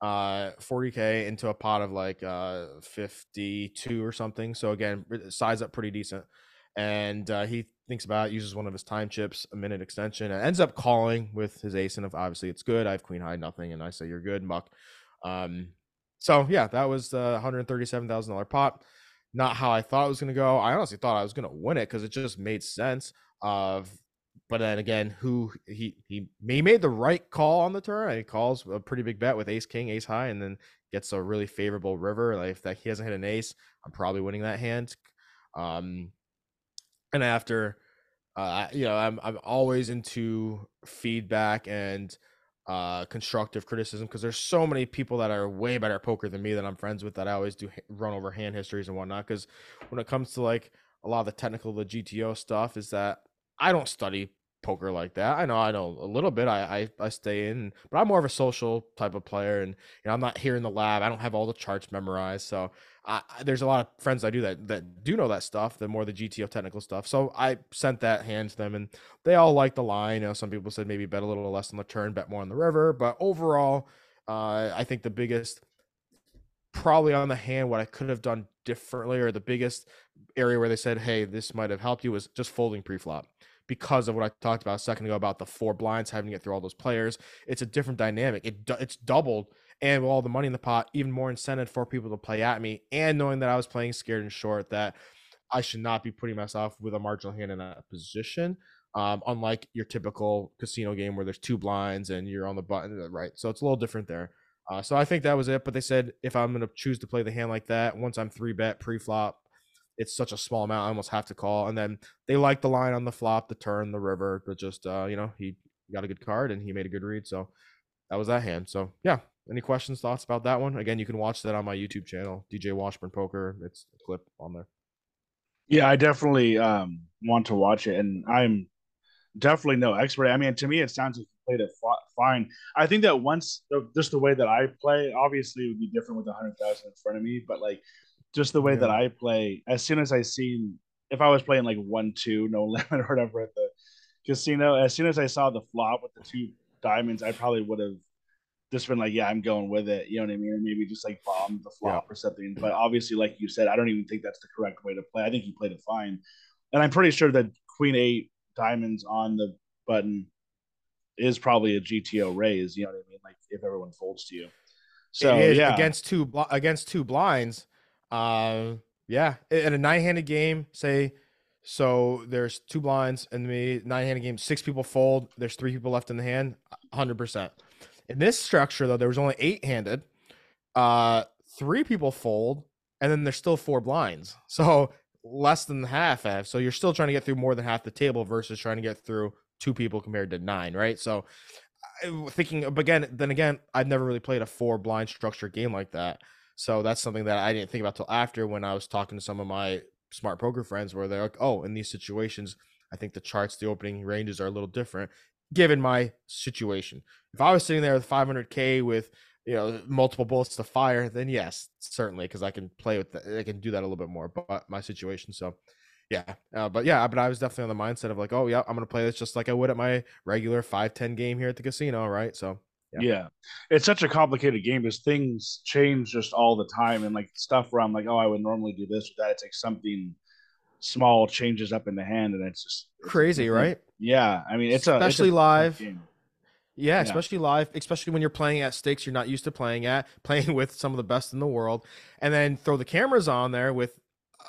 uh 40k into a pot of like uh 52 or something so again size up pretty decent and uh, he thinks about it, uses one of his time chips, a minute extension, and ends up calling with his ace. And if obviously it's good, I have queen high, nothing, and I say you're good, muck. Um, so yeah, that was the hundred thirty-seven thousand dollar pot. Not how I thought it was going to go. I honestly thought I was going to win it because it just made sense. Of, but then again, who he he he made the right call on the turn. He calls a pretty big bet with ace king, ace high, and then gets a really favorable river. Like if that he hasn't hit an ace, I'm probably winning that hand. Um, and after uh, you know i'm i'm always into feedback and uh, constructive criticism because there's so many people that are way better at poker than me that I'm friends with that I always do run over hand histories and whatnot. Because when it comes to like a lot of the technical, the GTO stuff, is that I don't study poker like that. I know I know a little bit. I I, I stay in, but I'm more of a social type of player, and you know I'm not here in the lab. I don't have all the charts memorized, so I, there's a lot of friends I do that that do know that stuff, the more the GTO technical stuff. So I sent that hand to them, and they all liked the line. You know, some people said maybe bet a little less on the turn, bet more on the river, but overall, uh, I think the biggest probably on the hand what I could have done differently, or the biggest area where they said, "Hey, this might have helped you," was just folding pre-flop because of what I talked about a second ago about the four blinds having to get through all those players. It's a different dynamic. It it's doubled, and with all the money in the pot, even more incentive for people to play at me. And knowing that I was playing scared and short, that I should not be putting myself with a marginal hand in that position. Um, unlike your typical casino game where there's two blinds and you're on the button, uh, right? So it's a little different there. Uh, so I think that was it. But they said if I'm going to choose to play the hand like that, once I'm three bet pre flop, it's such a small amount. I almost have to call. And then they like the line on the flop, the turn, the river, but just uh, you know, he got a good card and he made a good read. So that was that hand. So yeah. Any questions, thoughts about that one? Again, you can watch that on my YouTube channel, DJ Washburn Poker. It's a clip on there. Yeah, I definitely um, want to watch it, and I'm definitely no expert. I mean, to me, it sounds like you played it fine. I think that once just the way that I play, obviously, it would be different with a hundred thousand in front of me, but like just the way yeah. that I play, as soon as I seen if I was playing like one two no limit or whatever at the casino, as soon as I saw the flop with the two diamonds, I probably would have just been like, yeah, I'm going with it. You know what I mean? maybe just like bomb the flop yeah. or something. But obviously, like you said, I don't even think that's the correct way to play. I think he played it fine, and I'm pretty sure that Queen Eight diamonds on the button is probably a GTO raise. You know what I mean? Like if everyone folds to you. So yeah, against two against two blinds, uh, Yeah, in a nine-handed game, say, so there's two blinds and the nine-handed game, six people fold. There's three people left in the hand, hundred percent. In this structure, though, there was only eight-handed. Uh, three people fold, and then there's still four blinds. So less than half have. So you're still trying to get through more than half the table versus trying to get through two people compared to nine, right? So thinking again, then again, I've never really played a four blind structure game like that. So that's something that I didn't think about till after when I was talking to some of my smart poker friends where they're like, oh, in these situations, I think the charts, the opening ranges are a little different given my situation. If I was sitting there with 500k with you know multiple bullets to fire, then yes, certainly because I can play with that. I can do that a little bit more. But my situation, so yeah, uh, but yeah, but I was definitely on the mindset of like, oh yeah, I'm gonna play this just like I would at my regular five ten game here at the casino, right? So yeah. yeah. it's such a complicated game because things change just all the time, and like stuff where I'm like, oh, I would normally do this or that. It's like something small changes up in the hand, and it's just it's crazy, right? Yeah, I mean, it's especially a, it's a live. Yeah, yeah, especially live, especially when you're playing at stakes you're not used to playing at, playing with some of the best in the world, and then throw the cameras on there with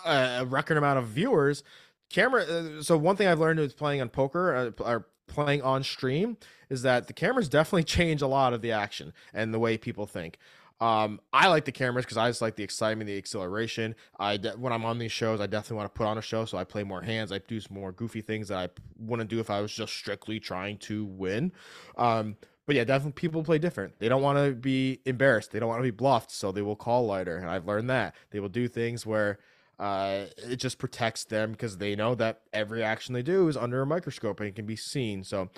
a record amount of viewers. Camera. Uh, so one thing I've learned is playing on poker uh, or playing on stream is that the cameras definitely change a lot of the action and the way people think. Um, I like the cameras because I just like the excitement, the acceleration. I de- when I'm on these shows, I definitely want to put on a show, so I play more hands. I do some more goofy things that I wouldn't do if I was just strictly trying to win. Um, but yeah, definitely people play different. They don't want to be embarrassed. They don't want to be bluffed, so they will call lighter. And I've learned that they will do things where uh, it just protects them because they know that every action they do is under a microscope and can be seen. So,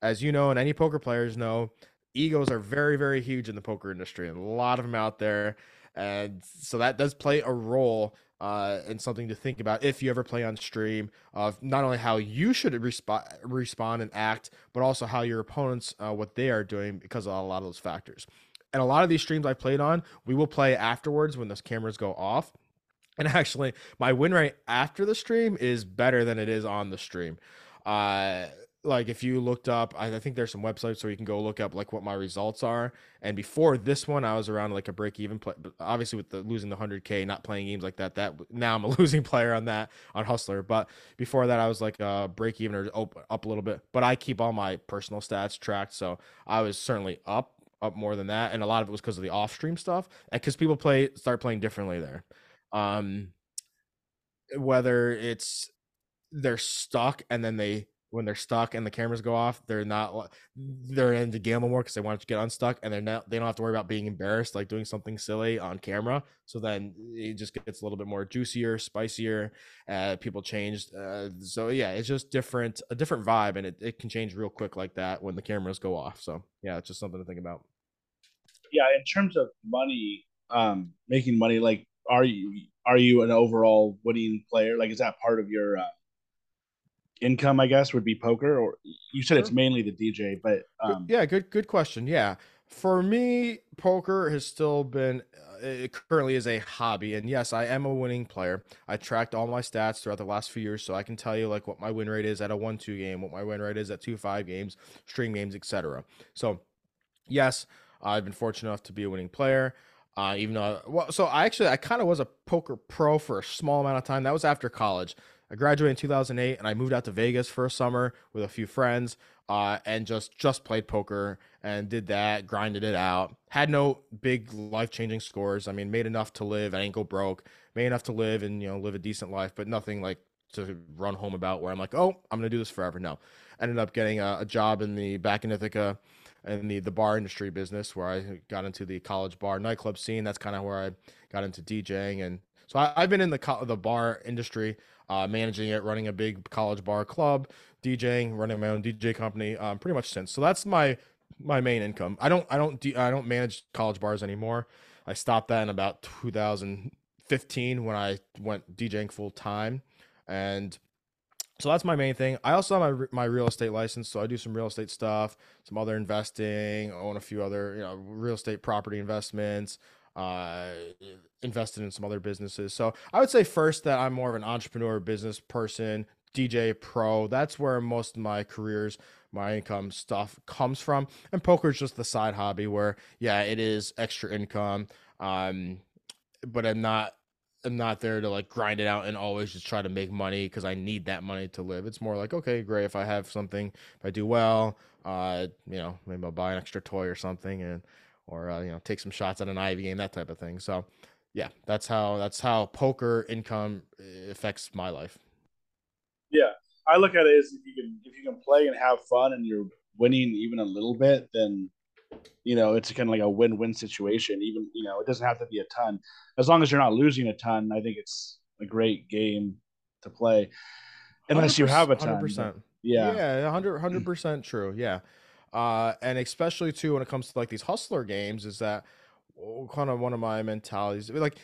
as you know, and any poker players know, egos are very, very huge in the poker industry, a lot of them out there. And so that does play a role uh, and something to think about if you ever play on stream of not only how you should resp- respond and act, but also how your opponents, uh, what they are doing because of a lot of those factors. And a lot of these streams I've played on, we will play afterwards when those cameras go off. And actually, my win rate after the stream is better than it is on the stream. Uh, like if you looked up, I, I, think there's some websites where you can go look up like what my results are. And before this one, I was around like a break even play. But obviously, with the losing the hundred k, not playing games like that, that now I'm a losing player on that on Hustler. But before that, I was like a break even or up, up a little bit. But I keep all my personal stats tracked, so I was certainly up up more than that. And a lot of it was because of the off stream stuff, because people play start playing differently there. Um, whether it's they're stuck and then they when they're stuck and the cameras go off, they're not they're into gamble more because they want to get unstuck and they're not they don't have to worry about being embarrassed like doing something silly on camera. So then it just gets a little bit more juicier, spicier. Uh, people changed, uh, so yeah, it's just different a different vibe and it, it can change real quick like that when the cameras go off. So yeah, it's just something to think about. Yeah, in terms of money, um, making money, like are you are you an overall winning player? Like, is that part of your uh, income? I guess would be poker, or you said sure. it's mainly the DJ, but um... yeah, good good question. Yeah, for me, poker has still been uh, it currently is a hobby, and yes, I am a winning player. I tracked all my stats throughout the last few years, so I can tell you like what my win rate is at a one-two game, what my win rate is at two-five games, string games, etc. So, yes, I've been fortunate enough to be a winning player. Uh, even though, well, so I actually I kind of was a poker pro for a small amount of time. That was after college. I graduated in 2008, and I moved out to Vegas for a summer with a few friends, uh, and just just played poker and did that, grinded it out. Had no big life changing scores. I mean, made enough to live. I ain't go broke. Made enough to live and you know live a decent life, but nothing like to run home about where I'm like, oh, I'm gonna do this forever. No, ended up getting a, a job in the back in Ithaca in the the bar industry business where I got into the college bar nightclub scene. That's kind of where I got into DJing, and so I, have been in the the bar industry, uh, managing it, running a big college bar club, DJing, running my own DJ company, um, pretty much since. So that's my my main income. I don't I don't de- I don't manage college bars anymore. I stopped that in about 2015 when I went DJing full time, and so that's my main thing. I also have my my real estate license, so I do some real estate stuff, some other investing, own a few other you know real estate property investments, uh, invested in some other businesses. So I would say first that I'm more of an entrepreneur, business person, DJ pro. That's where most of my careers, my income stuff comes from, and poker is just the side hobby where yeah, it is extra income. Um, but I'm not I'm not there to like grind it out and always just try to make money because I need that money to live. It's more like, okay, great. If I have something, if I do well, uh, you know, maybe I'll buy an extra toy or something and, or, uh, you know, take some shots at an Ivey game, that type of thing. So, yeah, that's how, that's how poker income uh, affects my life. Yeah. I look at it as if you can, if you can play and have fun and you're winning even a little bit, then you know, it's kind of like a win-win situation. Even you know, it doesn't have to be a ton. As long as you're not losing a ton, I think it's a great game to play. Unless you have a ton. 100%. Yeah. Yeah, 100 percent true. Yeah. Uh, and especially too when it comes to like these hustler games, is that kind of one of my mentalities. Like,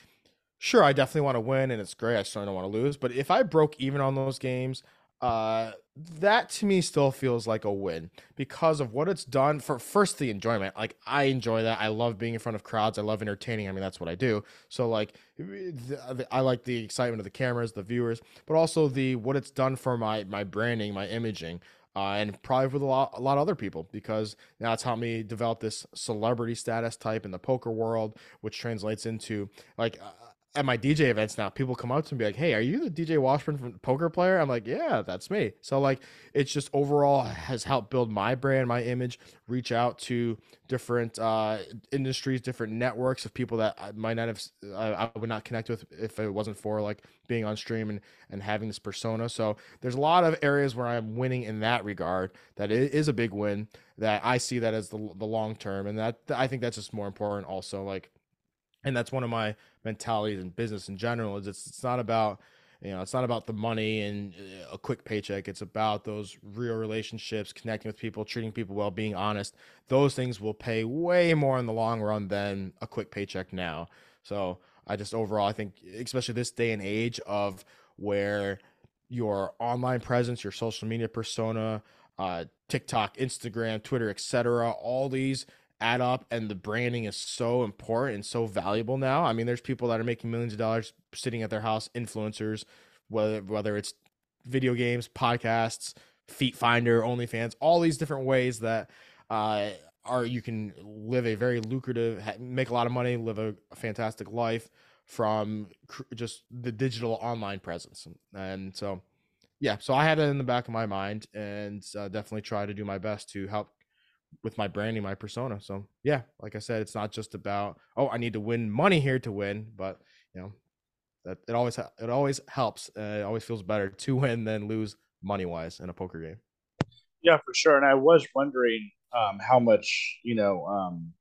sure, I definitely want to win, and it's great. I certainly don't want to lose. But if I broke even on those games, uh that to me still feels like a win because of what it's done for first the enjoyment like i enjoy that i love being in front of crowds i love entertaining i mean that's what i do so like i like the excitement of the cameras the viewers but also the what it's done for my my branding my imaging uh, and probably with a lot, a lot of other people because now it's helped me develop this celebrity status type in the poker world, which translates into like uh, at my DJ events now, people come up to me like, "Hey, are you the DJ Washburn from Poker Player?" I'm like, "Yeah, that's me." So like, it's just overall has helped build my brand, my image, reach out to different uh, industries, different networks of people that I might not have, I, I would not connect with if it wasn't for like being on stream and and having this persona. So there's a lot of areas where I'm winning in that regard. That it is a big win. That I see that as the the long term, and that I think that's just more important. Also, like and that's one of my mentalities in business in general is it's, it's not about you know it's not about the money and uh, a quick paycheck. It's about those real relationships connecting with people treating people well being honest. Those things will pay way more in the long run than a quick paycheck now. So i just overall i think especially this day and age of where your online presence your social media persona uh, tiktok instagram twitter etc all these add up and the branding is so important and so valuable now. I mean, there's people that are making millions of dollars sitting at their house, influencers, whether whether it's video games, podcasts, Feet Finder, OnlyFans, all these different ways that uh, are you can live a very lucrative, make a lot of money, live a, fantastic life from cr- just the digital online presence. And so, yeah, so I had it in the back of my mind and uh, definitely try to do my best to help with my branding, my persona. So yeah, like I said, it's not just about oh I need to win money here to win, but you know that it always it always helps. Uh, it always feels better to win than lose money wise in a poker game. Yeah, for sure. And I was wondering um, how much you know um,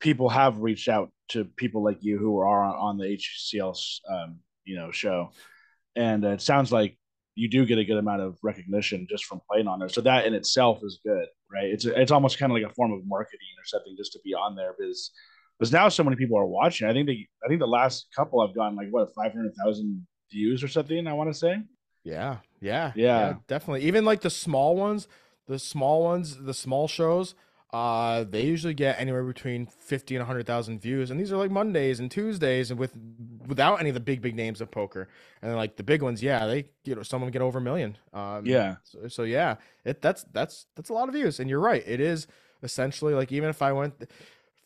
people have reached out to people like you who are on the HCL um, you know show, and uh, it sounds like you do get a good amount of recognition just from playing on there. So that in itself is good, right? It's it's almost kind of like a form of marketing or something just to be on there because because now so many people are watching. I think they I think the last couple I've gone like what five hundred thousand views or something. I want to say. Yeah, yeah, yeah, yeah, definitely. Even like the small ones, the small ones, the small shows uh, they usually get anywhere between fifty and hundred thousand views, and these are like Mondays and Tuesdays, and with without any of the big big names of poker, and like the big ones, yeah, they you know some of them get over a million. Um, yeah. So, so yeah, it that's that's that's a lot of views, and you're right. It is essentially like even if I went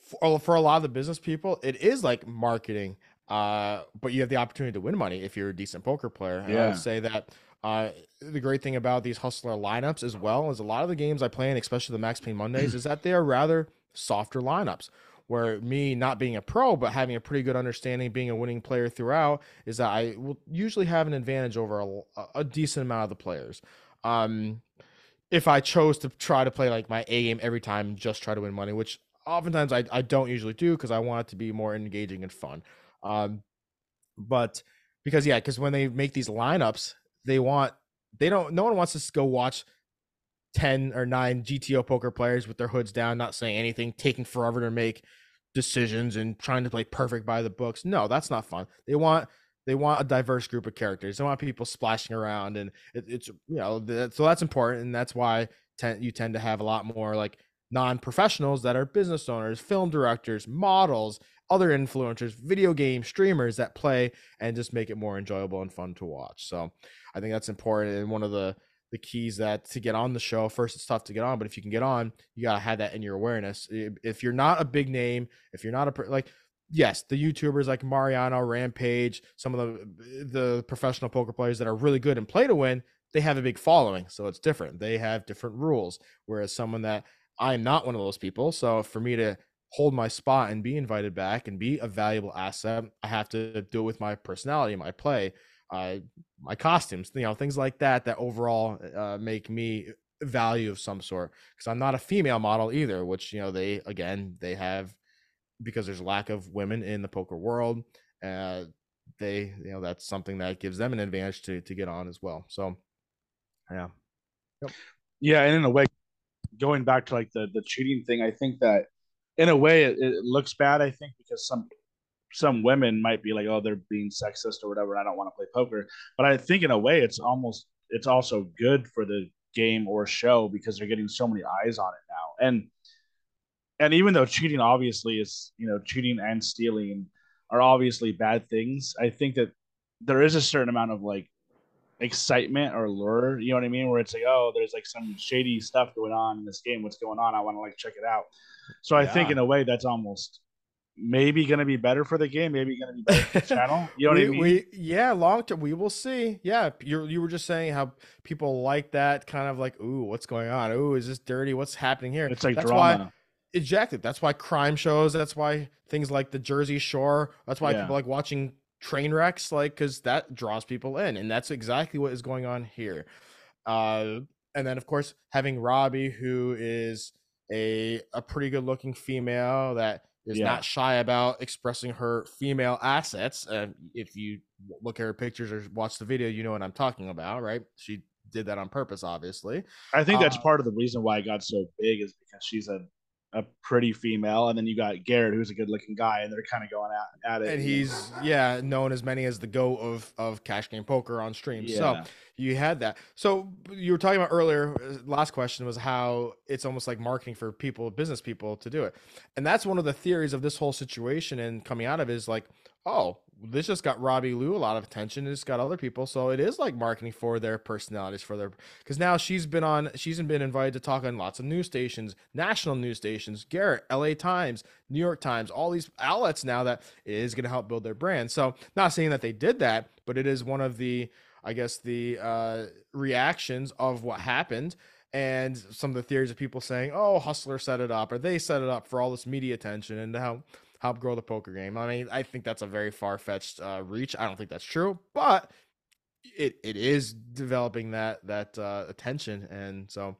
for, for a lot of the business people, it is like marketing. Uh, but you have the opportunity to win money if you're a decent poker player. And yeah. I would say that uh, the great thing about these hustler lineups as well is a lot of the games I play in, especially the Max Pain Mondays, is that they are rather softer lineups. Where me not being a pro but having a pretty good understanding, being a winning player throughout, is that I will usually have an advantage over a, a decent amount of the players. Um, if I chose to try to play like my A game every time, just try to win money, which oftentimes I, I don't usually do because I want it to be more engaging and fun. Um, but because yeah, because when they make these lineups, they want they don't no one wants to go watch 10 or 9 GTO poker players with their hoods down, not saying anything, taking forever to make decisions and trying to play perfect by the books. No, that's not fun. They want they want a diverse group of characters. They want people splashing around, and it, it's you know that, so that's important, and that's why ten, you tend to have a lot more like non-professionals that are business owners, film directors, models, other influencers, video game streamers that play and just make it more enjoyable and fun to watch. So I think that's important and one of the the keys that to get on the show. First, it's tough to get on, but if you can get on, you gotta have that in your awareness. If you're not a big name, if you're not a like yes, the YouTubers like Mariano, Rampage, some of the the professional poker players that are really good and play to win, they have a big following, so it's different. They have different rules. Whereas someone that I'm not one of those people, so for me to hold my spot and be invited back and be a valuable asset, I have to do it with my personality, my play, uh, my costumes, you know, things like that that overall uh, make me value of some sort. Because I'm not a female model either, which you know they again they have because there's lack of women in the poker world. Uh, they you know that's something that gives them an advantage to to get on as well. So yeah, yep. yeah, and in a way, going back to like the the cheating thing, I think that in a way it, it looks bad. I think because some some women might be like, oh, they're being sexist or whatever. I don't want to play poker. But I think in a way, it's almost it's also good for the game or show because they're getting so many eyes on it now. And and even though cheating obviously is you know cheating and stealing are obviously bad things, I think that there is a certain amount of like excitement or lure. You know what I mean? Where it's like, oh, there's like some shady stuff going on in this game. What's going on? I want to like check it out. So I yeah. think in a way that's almost maybe going to be better for the game, maybe going to be better for the channel. You know we, what I mean? We, yeah, long term, we will see. Yeah, you you were just saying how people like that kind of like, ooh, what's going on? Ooh, is this dirty? What's happening here? It's like that's drama. Why, exactly. That's why crime shows. That's why things like the Jersey Shore. That's why yeah. people like watching train wrecks, like because that draws people in, and that's exactly what is going on here. Uh, and then of course having Robbi, who is a a pretty good looking female that is yeah. not shy about expressing her female assets. And if you look at her pictures or watch the video, you know what I'm talking about, right? She did that on purpose, obviously. I think that's uh, part of the reason why I got so big is because she's a a pretty female, and then you got Garrett, who's a good looking guy, and they're kind of going at, at it. And he's yeah known as many as the go of of cash game poker on stream. Yeah. So you had that. So you were talking about earlier. Uh, last question was how it's almost like marketing for people, business people, to do it, and that's one of the theories of this whole situation. And coming out of it is like, oh, this just got Robbi Lew a lot of attention. It's got other people, so it is like marketing for their personalities, for their because now she's been on, she's been invited to talk on lots of news stations, national news stations, Garrett, L.A. Times, New York Times, all these outlets now that is going to help build their brand. So not saying that they did that, but it is one of the, I guess, the uh, reactions of what happened. And some of the theories of people saying, "Oh, Hustler set it up, or they set it up for all this media attention," and how help grow the poker game. I mean, I think that's a very far fetched uh, reach. I don't think that's true, but it it is developing that that uh, attention, and so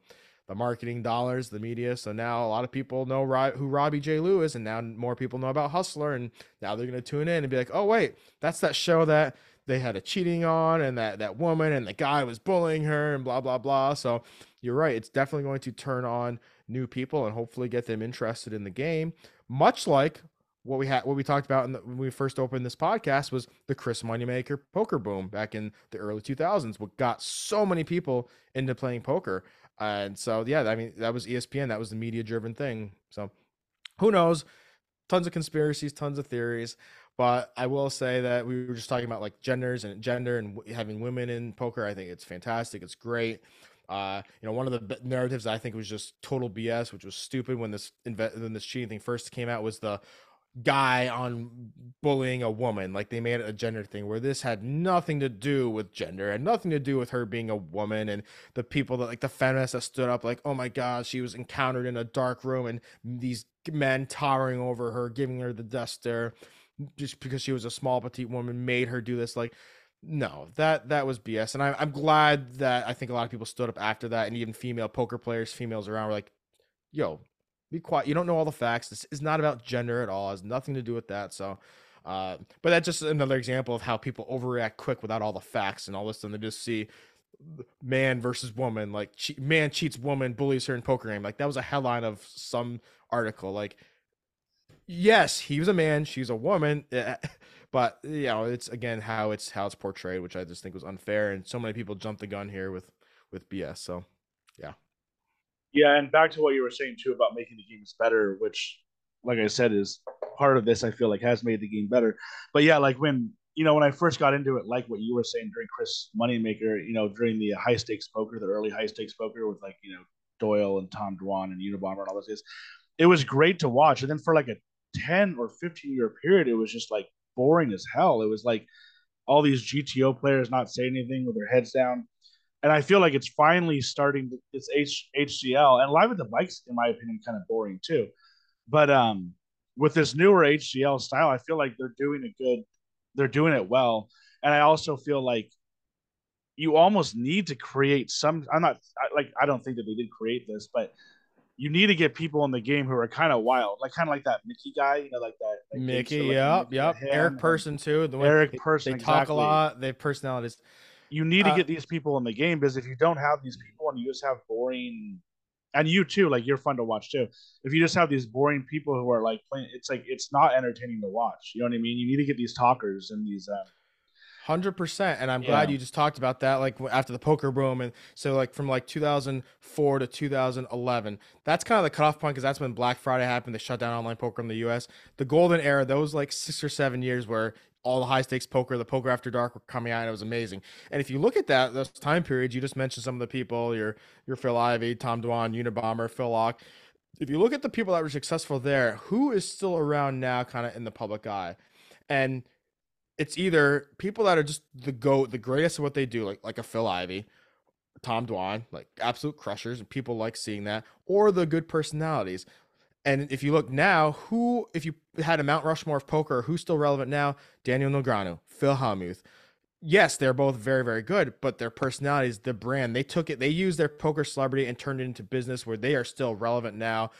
the marketing dollars, the media. So now a lot of people know who Robbi J. Lewis, and now more people know about Hustler, and now they're to tune in and be like, oh wait, that's that show that they had a cheating on, and that that woman and the guy was bullying her, and blah blah blah. So you're right, it's definitely going to turn on new people and hopefully get them interested in the game, much like what we had what we talked about the, when we first opened this podcast was the Chris Moneymaker poker boom back in the early 2000s what got so many people into playing poker. And so yeah I mean that was ESPN that was the media driven thing. So who knows? Tons of conspiracies tons of theories. But I will say that we were just talking about like genders and gender and having women in poker. I think it's fantastic. It's great. Uh, you know, one of the narratives I think was just total BS, which was stupid when this when this cheating thing first came out, was the guy on bullying a woman. Like they made it a gender thing where this had nothing to do with gender and nothing to do with her being a woman. And the people that like the feminists that stood up, like, oh my God, she was encountered in a dark room and these men towering over her, giving her the death stare just because she was a small petite woman made her do this. Like, no, that that was BS. And I, I'm glad that I think a lot of people stood up after that, and even female poker players, females around, were like, "Yo, be quiet. You don't know all the facts. This is not about gender at all. It has nothing to do with that. So, uh, but that's just another example of how people overreact quick without all the facts, and all of a sudden they just see man versus woman, like che- man cheats woman, bullies her in poker game. Like that was a headline of some article. Like, yes, he was a man, she's a woman, but you know, it's again how it's how it's portrayed, which I just think was unfair, and so many people jumped the gun here with with BS. So, yeah. Yeah, and back to what you were saying too about making the games better, which, like I said, is part of this. I feel like has made the game better. But yeah, like when you know when I first got into it, like what you were saying during Chris Moneymaker, you know, during the high stakes poker, the early high stakes poker with like you know Doyle and Tom Dwan and Unabomber and all those guys, it was great to watch. And then for like a 10 or 15 year period, it was just like boring as hell. It was like all these GTO players not saying anything with their heads down. And I feel like it's finally starting to, it's H, HCL and live with the bikes, in my opinion, kind of boring too. But um, with this newer HCL style, I feel like they're doing a good, they're doing it well. And I also feel like you almost need to create some. I'm not like I don't think that they did create this, but you need to get people in the game who are kind of wild, like kind of like that Mikki guy, you know, like that. Like Mikki, yep, yep. Eric Persson too. The way Eric they, Persson, they exactly. talk a lot. They have personalities. You need to uh, get these people in the game because if you don't have these people and you just have boring, and you too, like you're fun to watch too. If you just have these boring people who are like playing, it's like it's not entertaining to watch. You know what I mean? You need to get these talkers and these. Hundred percent, and I'm yeah. glad you just talked about that. Like after the poker boom, and so like from like 2004 to 2011, that's kind of the cutoff point because that's when Black Friday happened. They shut down online poker in the U.S. The golden era, those like six or seven years where all the high stakes poker, the poker after dark were coming out. It was amazing. And if you look at that, those time periods, you just mentioned some of the people, your your Phil Ivey, Tom Dwan, Unabomber, Phil Laak. If you look at the people that were successful there, who is still around now, kind of in the public eye, and it's either people that are just the goat, the greatest at what they do, like like a Phil Ivey, Tom Dwan, like absolute crushers, and people like seeing that, or the good personalities. And if you look now, who, if you had a Mount Rushmore of poker, who's still relevant now? Daniel Negreanu, Phil Hellmuth. Yes, they're both very, very good, but their personalities, the brand, they took it, they used their poker celebrity and turned it into business where they are still relevant now.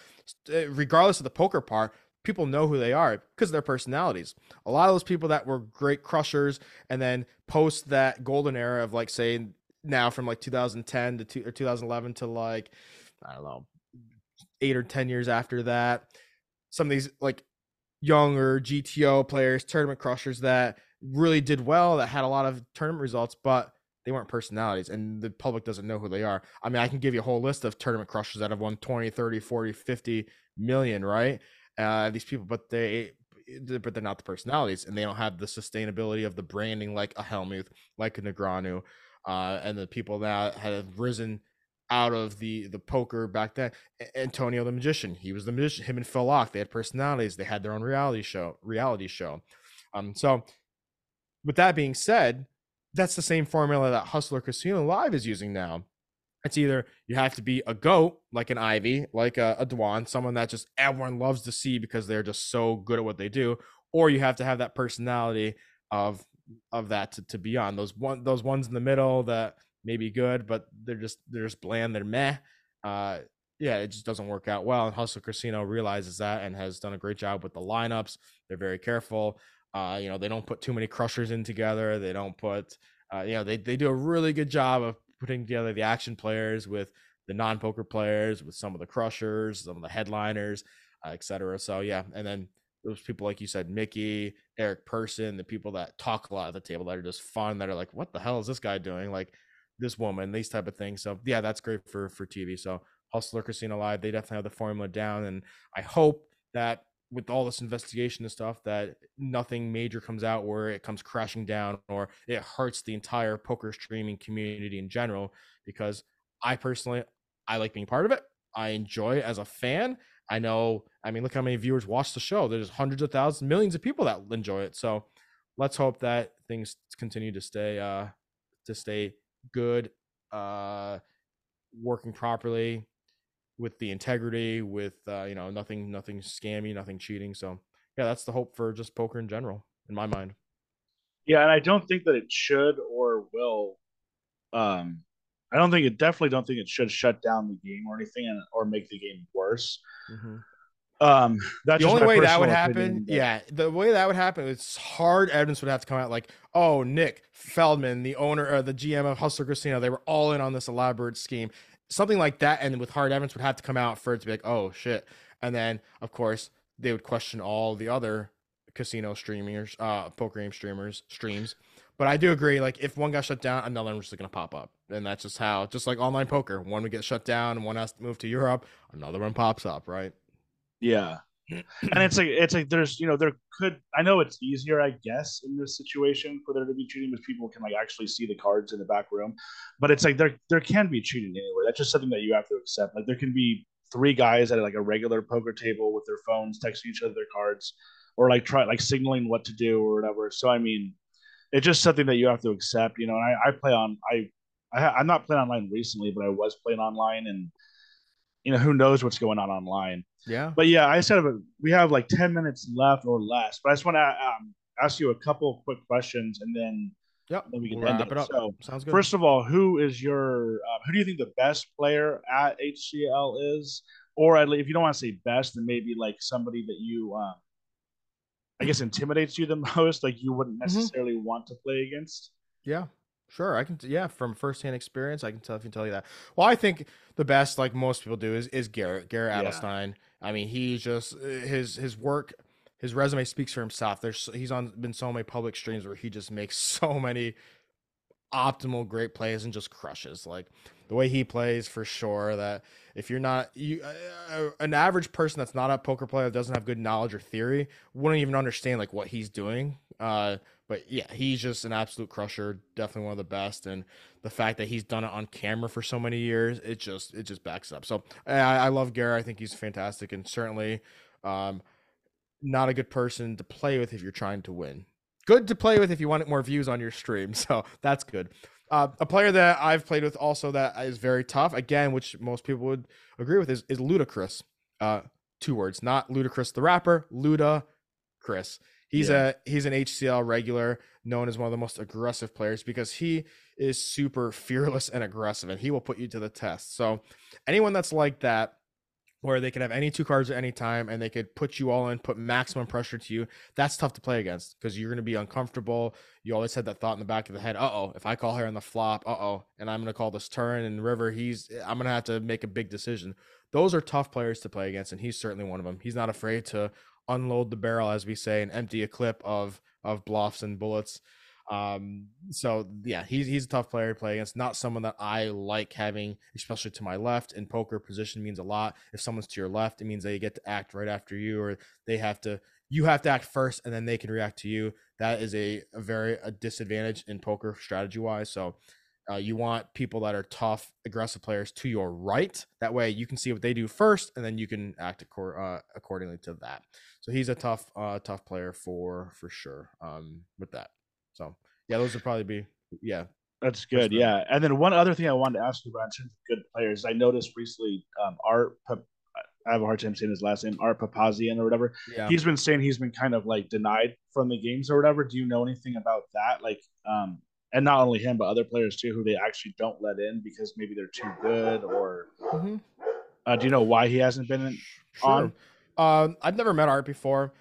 Eh, regardless of the poker part, people know who they are because of their personalities. A lot of those people that were great crushers and then post that golden era of like say now from like 2010 to two, or 2011 to like I don't know eight or ten years after that. Some of these like younger GTO players, tournament crushers that really did well, that had a lot of tournament results, but they weren't personalities and the public doesn't know who they are. I mean, I can give you a whole list of tournament crushers that have won 20, 30, 40, 50 million, right? uh, these people, but they but they're not the personalities and they don't have the sustainability of the branding like a Hellmuth, like a Negreanu, uh, and the people that have risen out of the the poker back then. Antonio the magician, he was the magician. Him and Phil Laak, they had personalities. They had their own reality show. Reality show. Um. So, with that being said, that's the same formula that Hustler Casino Live is using now. It's either you have to be a goat, like an Ivey, like a, a Dwan, someone that just everyone loves to see because they're just so good at what they do, or you have to have that personality of of that to, to be on those one those ones in the middle that may be good, but they're just they're just bland, they're meh. Uh, yeah, it just doesn't work out well. And Hustler Casino realizes that and has done a great job with the lineups. They're very careful. Uh, you know, they don't put too many crushers in together. They don't put, uh, you know, they, they do a really good job of putting together the action players with the non-poker players, with some of the crushers, some of the headliners, uh, etc. So yeah, and then those people like you said, Mikki, Eric Persson, the people that talk a lot at the table that are just fun, that are like, what the hell is this guy doing? Like this woman, these type of things. So yeah, that's great for for TV. So Hustler Casino Live, they definitely have the formula down, and I hope that with all this investigation and stuff that nothing major comes out where it comes crashing down or it hurts the entire poker streaming community in general because i personally i like being part of it i enjoy it as a fan i know i mean look how many viewers watch the show there's hundreds of thousands millions of people that enjoy it so let's hope that things continue to stay uh to stay good uh working properly with the integrity, with uh, you know nothing, nothing scammy, nothing cheating. So yeah, that's the hope for just poker in general, in my mind. Yeah, and I don't think that it should or will. Um, I don't think it definitely don't think it should shut down the game or anything, and, or make the game worse. Mm-hmm. Um, that's the only way that would happen. yeah, the way that would happen, it's hard evidence would have to come out like, oh, Nick Feldman, the owner or the GM of Hustler Casino, they were all in on this elaborate scheme something like that, and with hard evidence would have to come out for it to be like, oh shit. And then of course they would question all the other casino streamers, uh, poker game streamers streams. But I do agree, like if one got shut down, another one's just gonna pop up, and that's just how, just like online poker, one would get shut down, one has to move to Europe, another one pops up, right? Yeah, and it's like it's like there's you know there could I know it's easier I guess in this situation for there to be cheating because people can like actually see the cards in the back room, but it's like there there can be cheating anywhere. That's just something that you have to accept. Like there can be three guys at like a regular poker table with their phones texting each other their cards or like try like signaling what to do or whatever. So I mean, it's just something that you have to accept, you know. And I, I play on I, I I'm not playing online recently, but I was playing online, and you know who knows what's going on online. Yeah. But yeah, I said we have like ten minutes left or less, but I just want to um, ask you a couple quick questions, and then Yep. then we can We'll end wrap it. it up. So Sounds good. First of all, who is your uh, who do you think the best player at HCL is? Or at least, if you don't want to say best, then maybe like somebody that you, um, I guess, intimidates you the most, like you wouldn't Mm-hmm. necessarily want to play against. Yeah, sure. I can. t- Yeah, from firsthand experience, I can tell. I can tell you that. Well, I think the best, like most people do, is is Garrett Garrett Yeah. Adelstein. I mean, he just uh, his his work, his resume speaks for himself. There's he's on been so many public streams where he just makes so many optimal great plays and just crushes. Like the way he plays, for sure. That if you're not you, uh, an average person that's not a poker player that doesn't have good knowledge or theory wouldn't even understand like what he's doing. Uh, but yeah, he's just an absolute crusher. Definitely one of the best, and the fact that he's done it on camera for so many years, it just it just backs up. So I, I love Gary. I think he's fantastic, and certainly um, not a good person to play with if you're trying to win. Good to play with if you want more views on your stream. So that's good. Uh, a player that I've played with also that is very tough, again, which most people would agree with, is is Ludacris. Uh, two words, not Ludacris the rapper, Luda Chris. He's Yeah. a he's an HCL regular, known as one of the most aggressive players because he is super fearless and aggressive, and he will put you to the test. So, anyone that's like that, where they can have any two cards at any time and they could put you all in, put maximum pressure to you, that's tough to play against because you're going to be uncomfortable. You always had that thought in the back of the head, uh oh, if I call here on the flop, uh oh, and I'm going to call this turn and river, he's I'm going to have to make a big decision. Those are tough players to play against, and he's certainly one of them. He's not afraid to unload the barrel, as we say, and empty a clip of of bluffs and bullets. Um, so yeah, he's he's a tough player to play against. Not someone that I like having, especially to my left. In poker, position means a lot. If someone's to your left, it means they get to act right after you, or they have to you have to act first, and then they can react to you. That is a, a very a disadvantage in poker strategy wise. So uh, you want people that are tough, aggressive players to your right. That way you can see what they do first, and then you can act accor- uh, accordingly to that. So he's a tough, uh, tough player for for sure. Um, with that. So yeah, those would probably be yeah. That's good. Yeah. And then one other thing I wanted to ask you about in terms of good players, I noticed recently um, Art, Pa- I have a hard time saying his last name, Art Papazyan or whatever. Yeah. He's been saying he's been kind of like denied from the games or whatever. Do you know anything about that? Like, um, and not only him, but other players too, who they actually don't let in because maybe they're too good, or Mhm. uh, do you know why he hasn't been in? Sure. on? Um, I've never met Art before.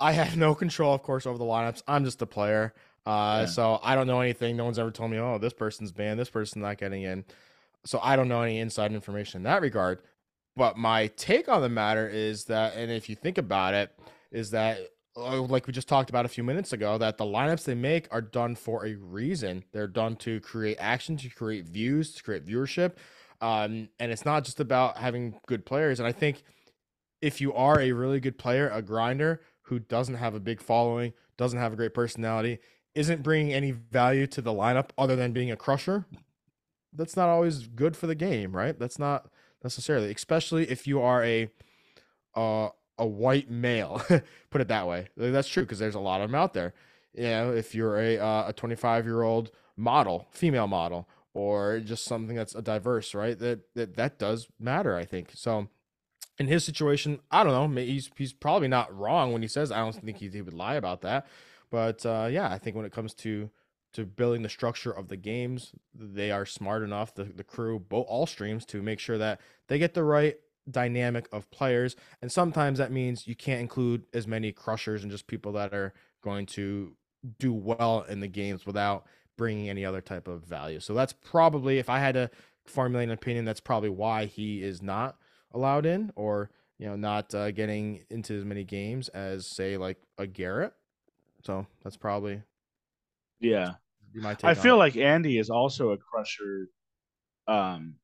I have no control, of course, over the lineups. I'm just a player. Uh, Yeah. so I don't know anything. No one's ever told me, oh, this person's banned, this person's not getting in. So I don't know any inside information in that regard. But my take on the matter is that, and if you think about it, is that like we just talked about a few minutes ago, that the lineups they make are done for a reason. They're done to create action, to create views, to create viewership. Um, and it's not just about having good players. And I think if you are a really good player, a grinder who doesn't have a big following, doesn't have a great personality, isn't bringing any value to the lineup other than being a crusher, that's not always good for the game, right? That's not necessarily, especially if you are a uh, a white male. Put it that way. That's true because there's a lot of them out there. You know, if you're a uh, a 25 year old model, female model, or just something that's a diverse, right? That that that does matter, I think. So in his situation, I don't know. He's he's probably not wrong when he says I don't think he, he would lie about that. But uh, yeah, I think when it comes to to building the structure of the games, they are smart enough, the, the crew, both all streams, to make sure that they get the right dynamic of players. And sometimes that means you can't include as many crushers and just people that are going to do well in the games without bringing any other type of value. So that's probably, if I had to formulate an opinion, that's probably why he is not allowed in or you know not uh, getting into as many games as say like a Garrett. So that's probably Yeah, my take. I feel it. like Andy is also a crusher, um,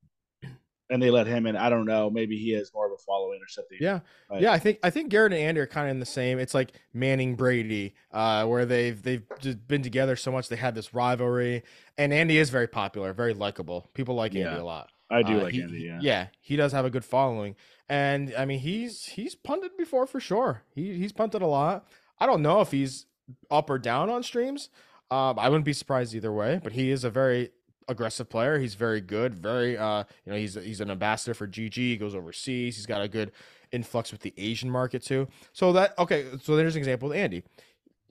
and they let him in. I don't know. Maybe he has more of a following or something. yeah, yeah. I think I think Garrett and Andy are kind of in the same. It's like Manning Brady, uh, where they've they've just been together so much they had this rivalry. And Andy is very popular, very likable. People like Andy a lot. I do Uh, like he, Andy. Yeah. yeah, he does have a good following, and I mean he's he's punted before for sure. He he's punted a lot. I don't know if he's up or down on streams. Um, I wouldn't be surprised either way. But he is a very aggressive player. He's very good. Very uh, you know, he's he's an ambassador for GG. He goes overseas. He's got a good influx with the Asian market too. So that okay. So there's an example with Andy.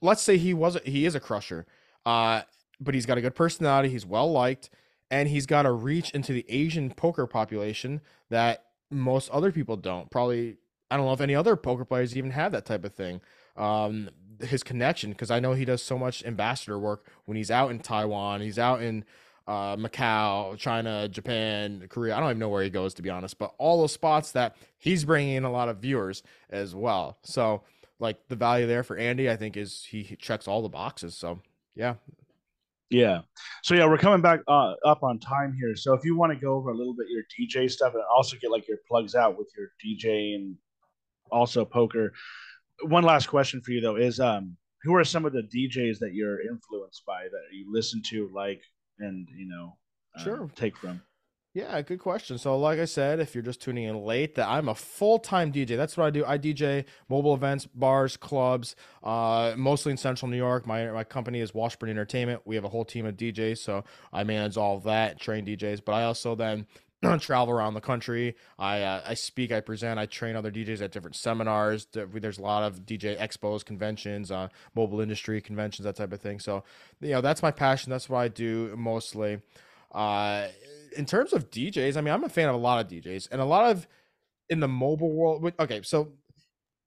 Let's say he was he is a crusher, uh, but he's got a good personality. He's well liked and he's got a reach into the Asian poker population that most other people don't. Probably, I don't know if any other poker players even have that type of thing. Um, his connection, because I know he does so much ambassador work when he's out in Taiwan, he's out in uh, Macau, China, Japan, Korea. I don't even know where he goes to be honest, but all those spots that he's bringing in a lot of viewers as well. So, like the value there for Andy, I think is he he checks all the boxes. So, yeah, Yeah. So yeah, we're coming back uh, up on time here. So if you want to go over a little bit your DJ stuff and also get like your plugs out with your DJ and also poker. One last question for you though is um who are some of the DJs that you're influenced by that you listen to like and you know uh, Sure. take from? Yeah, good question. So, like I said, if you're just tuning in late, that I'm a full-time DJ. That's what I do. I DJ mobile events, bars, clubs, uh, mostly in Central New York. My my company is Washburn Entertainment. We have a whole team of DJs, so I manage all of that, train DJs. But I also then travel around the country. I uh, I speak, I present, I train other DJs at different seminars. There's a lot of DJ expos, conventions, uh, mobile industry conventions, that type of thing. So, you know, that's my passion. That's what I do mostly. Uh, in terms of DJs, I mean, I'm a fan of a lot of DJs and a lot of in the mobile world. Okay, so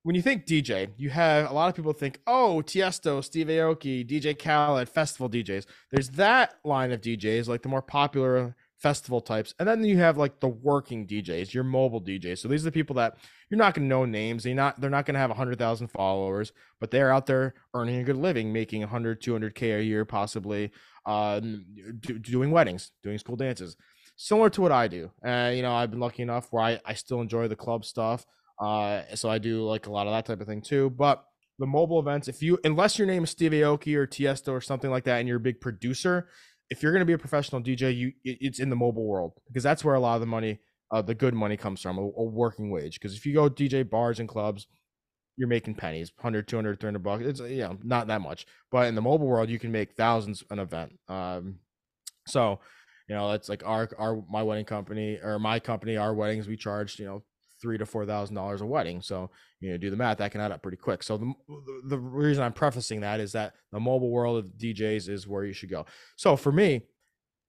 when you think DJ, you have a lot of people think, oh, Tiesto, Steve Aoki, DJ Khaled, festival DJs. There's that line of DJs, like the more popular festival types, and then you have like the working DJs, your mobile DJs. So these are the people that you're not going to know names. They're not. They're not going to have hundred thousand followers, but they're out there earning a good living, making 100, 200 k a year, possibly, uh, do, doing weddings, doing school dances similar to what I do. Uh, you know, I've been lucky enough where I, I still enjoy the club stuff. Uh, so I do like a lot of that type of thing too. But the mobile events, if you, unless your name is Steve Aoki or Tiesto or something like that, and you're a big producer, if you're going to be a professional DJ, you it- it's in the mobile world because that's where a lot of the money, uh, the good money comes from, a, a working wage. Because if you go DJ bars and clubs, you're making pennies 100 200 300 bucks it's you know not that much but in the mobile world you can make thousands an event um so you know that's like our our my wedding company or my company our weddings we charged you know three to four thousand dollars a wedding so you know do the math that can add up pretty quick. So the, the reason i'm prefacing that is that the mobile world of djs is where you should go. So for me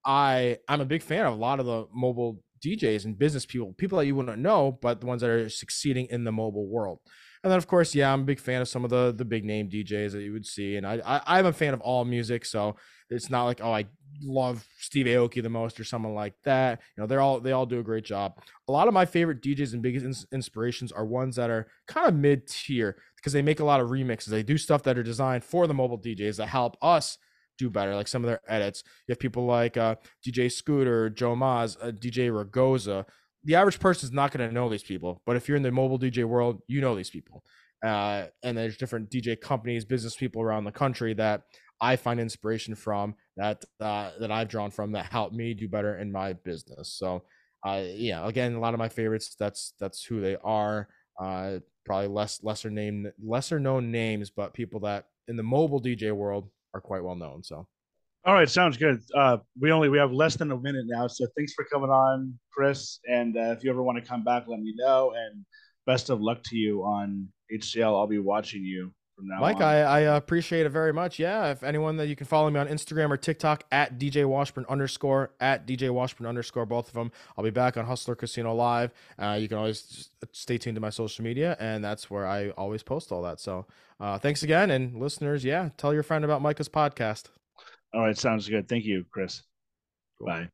i i'm a big fan of a lot of the mobile djs and business people people that you wouldn't know but the ones that are succeeding in the mobile world and then of course yeah i'm a big fan of some of the the big name djs that you would see. And i, I i'm a fan of all music so it's not like oh i love steve aoki the most or someone like that. You know they're all they all do a great job. A lot of my favorite djs and biggest ins- inspirations are ones that are kind of mid tier because they make a lot of remixes. They do stuff that are designed for the mobile djs that help us do better like some of their edits. You have people like uh, dj scooter joe maz uh, dj ragoza the average person is not going to know these people but if you're in the mobile dj world you know these people. Uh, and there's different dj companies business people around the country that i find inspiration from that uh, that i've drawn from that help me do better in my business. So uh, yeah again a lot of my favorites that's that's who they are. Uh, probably less lesser name lesser known names but people that in the mobile dj world are quite well known so All right, sounds good. Uh, we only we have less than a minute now, so thanks for coming on, Chris. And uh, if you ever want to come back, let me know. And best of luck to you on HCL. I'll be watching you from now Mike, on. I, I appreciate it very much. Yeah, if anyone that you can follow me on Instagram or TikTok at DJ Washburn underscore at DJ Washburn underscore both of them. I'll be back on Hustler Casino Live. Uh, you can always stay tuned to my social media, and that's where I always post all that. So, uh, thanks again, and listeners, yeah, tell your friend about Micah's podcast. All right, sounds good. Thank you, Chris. Bye.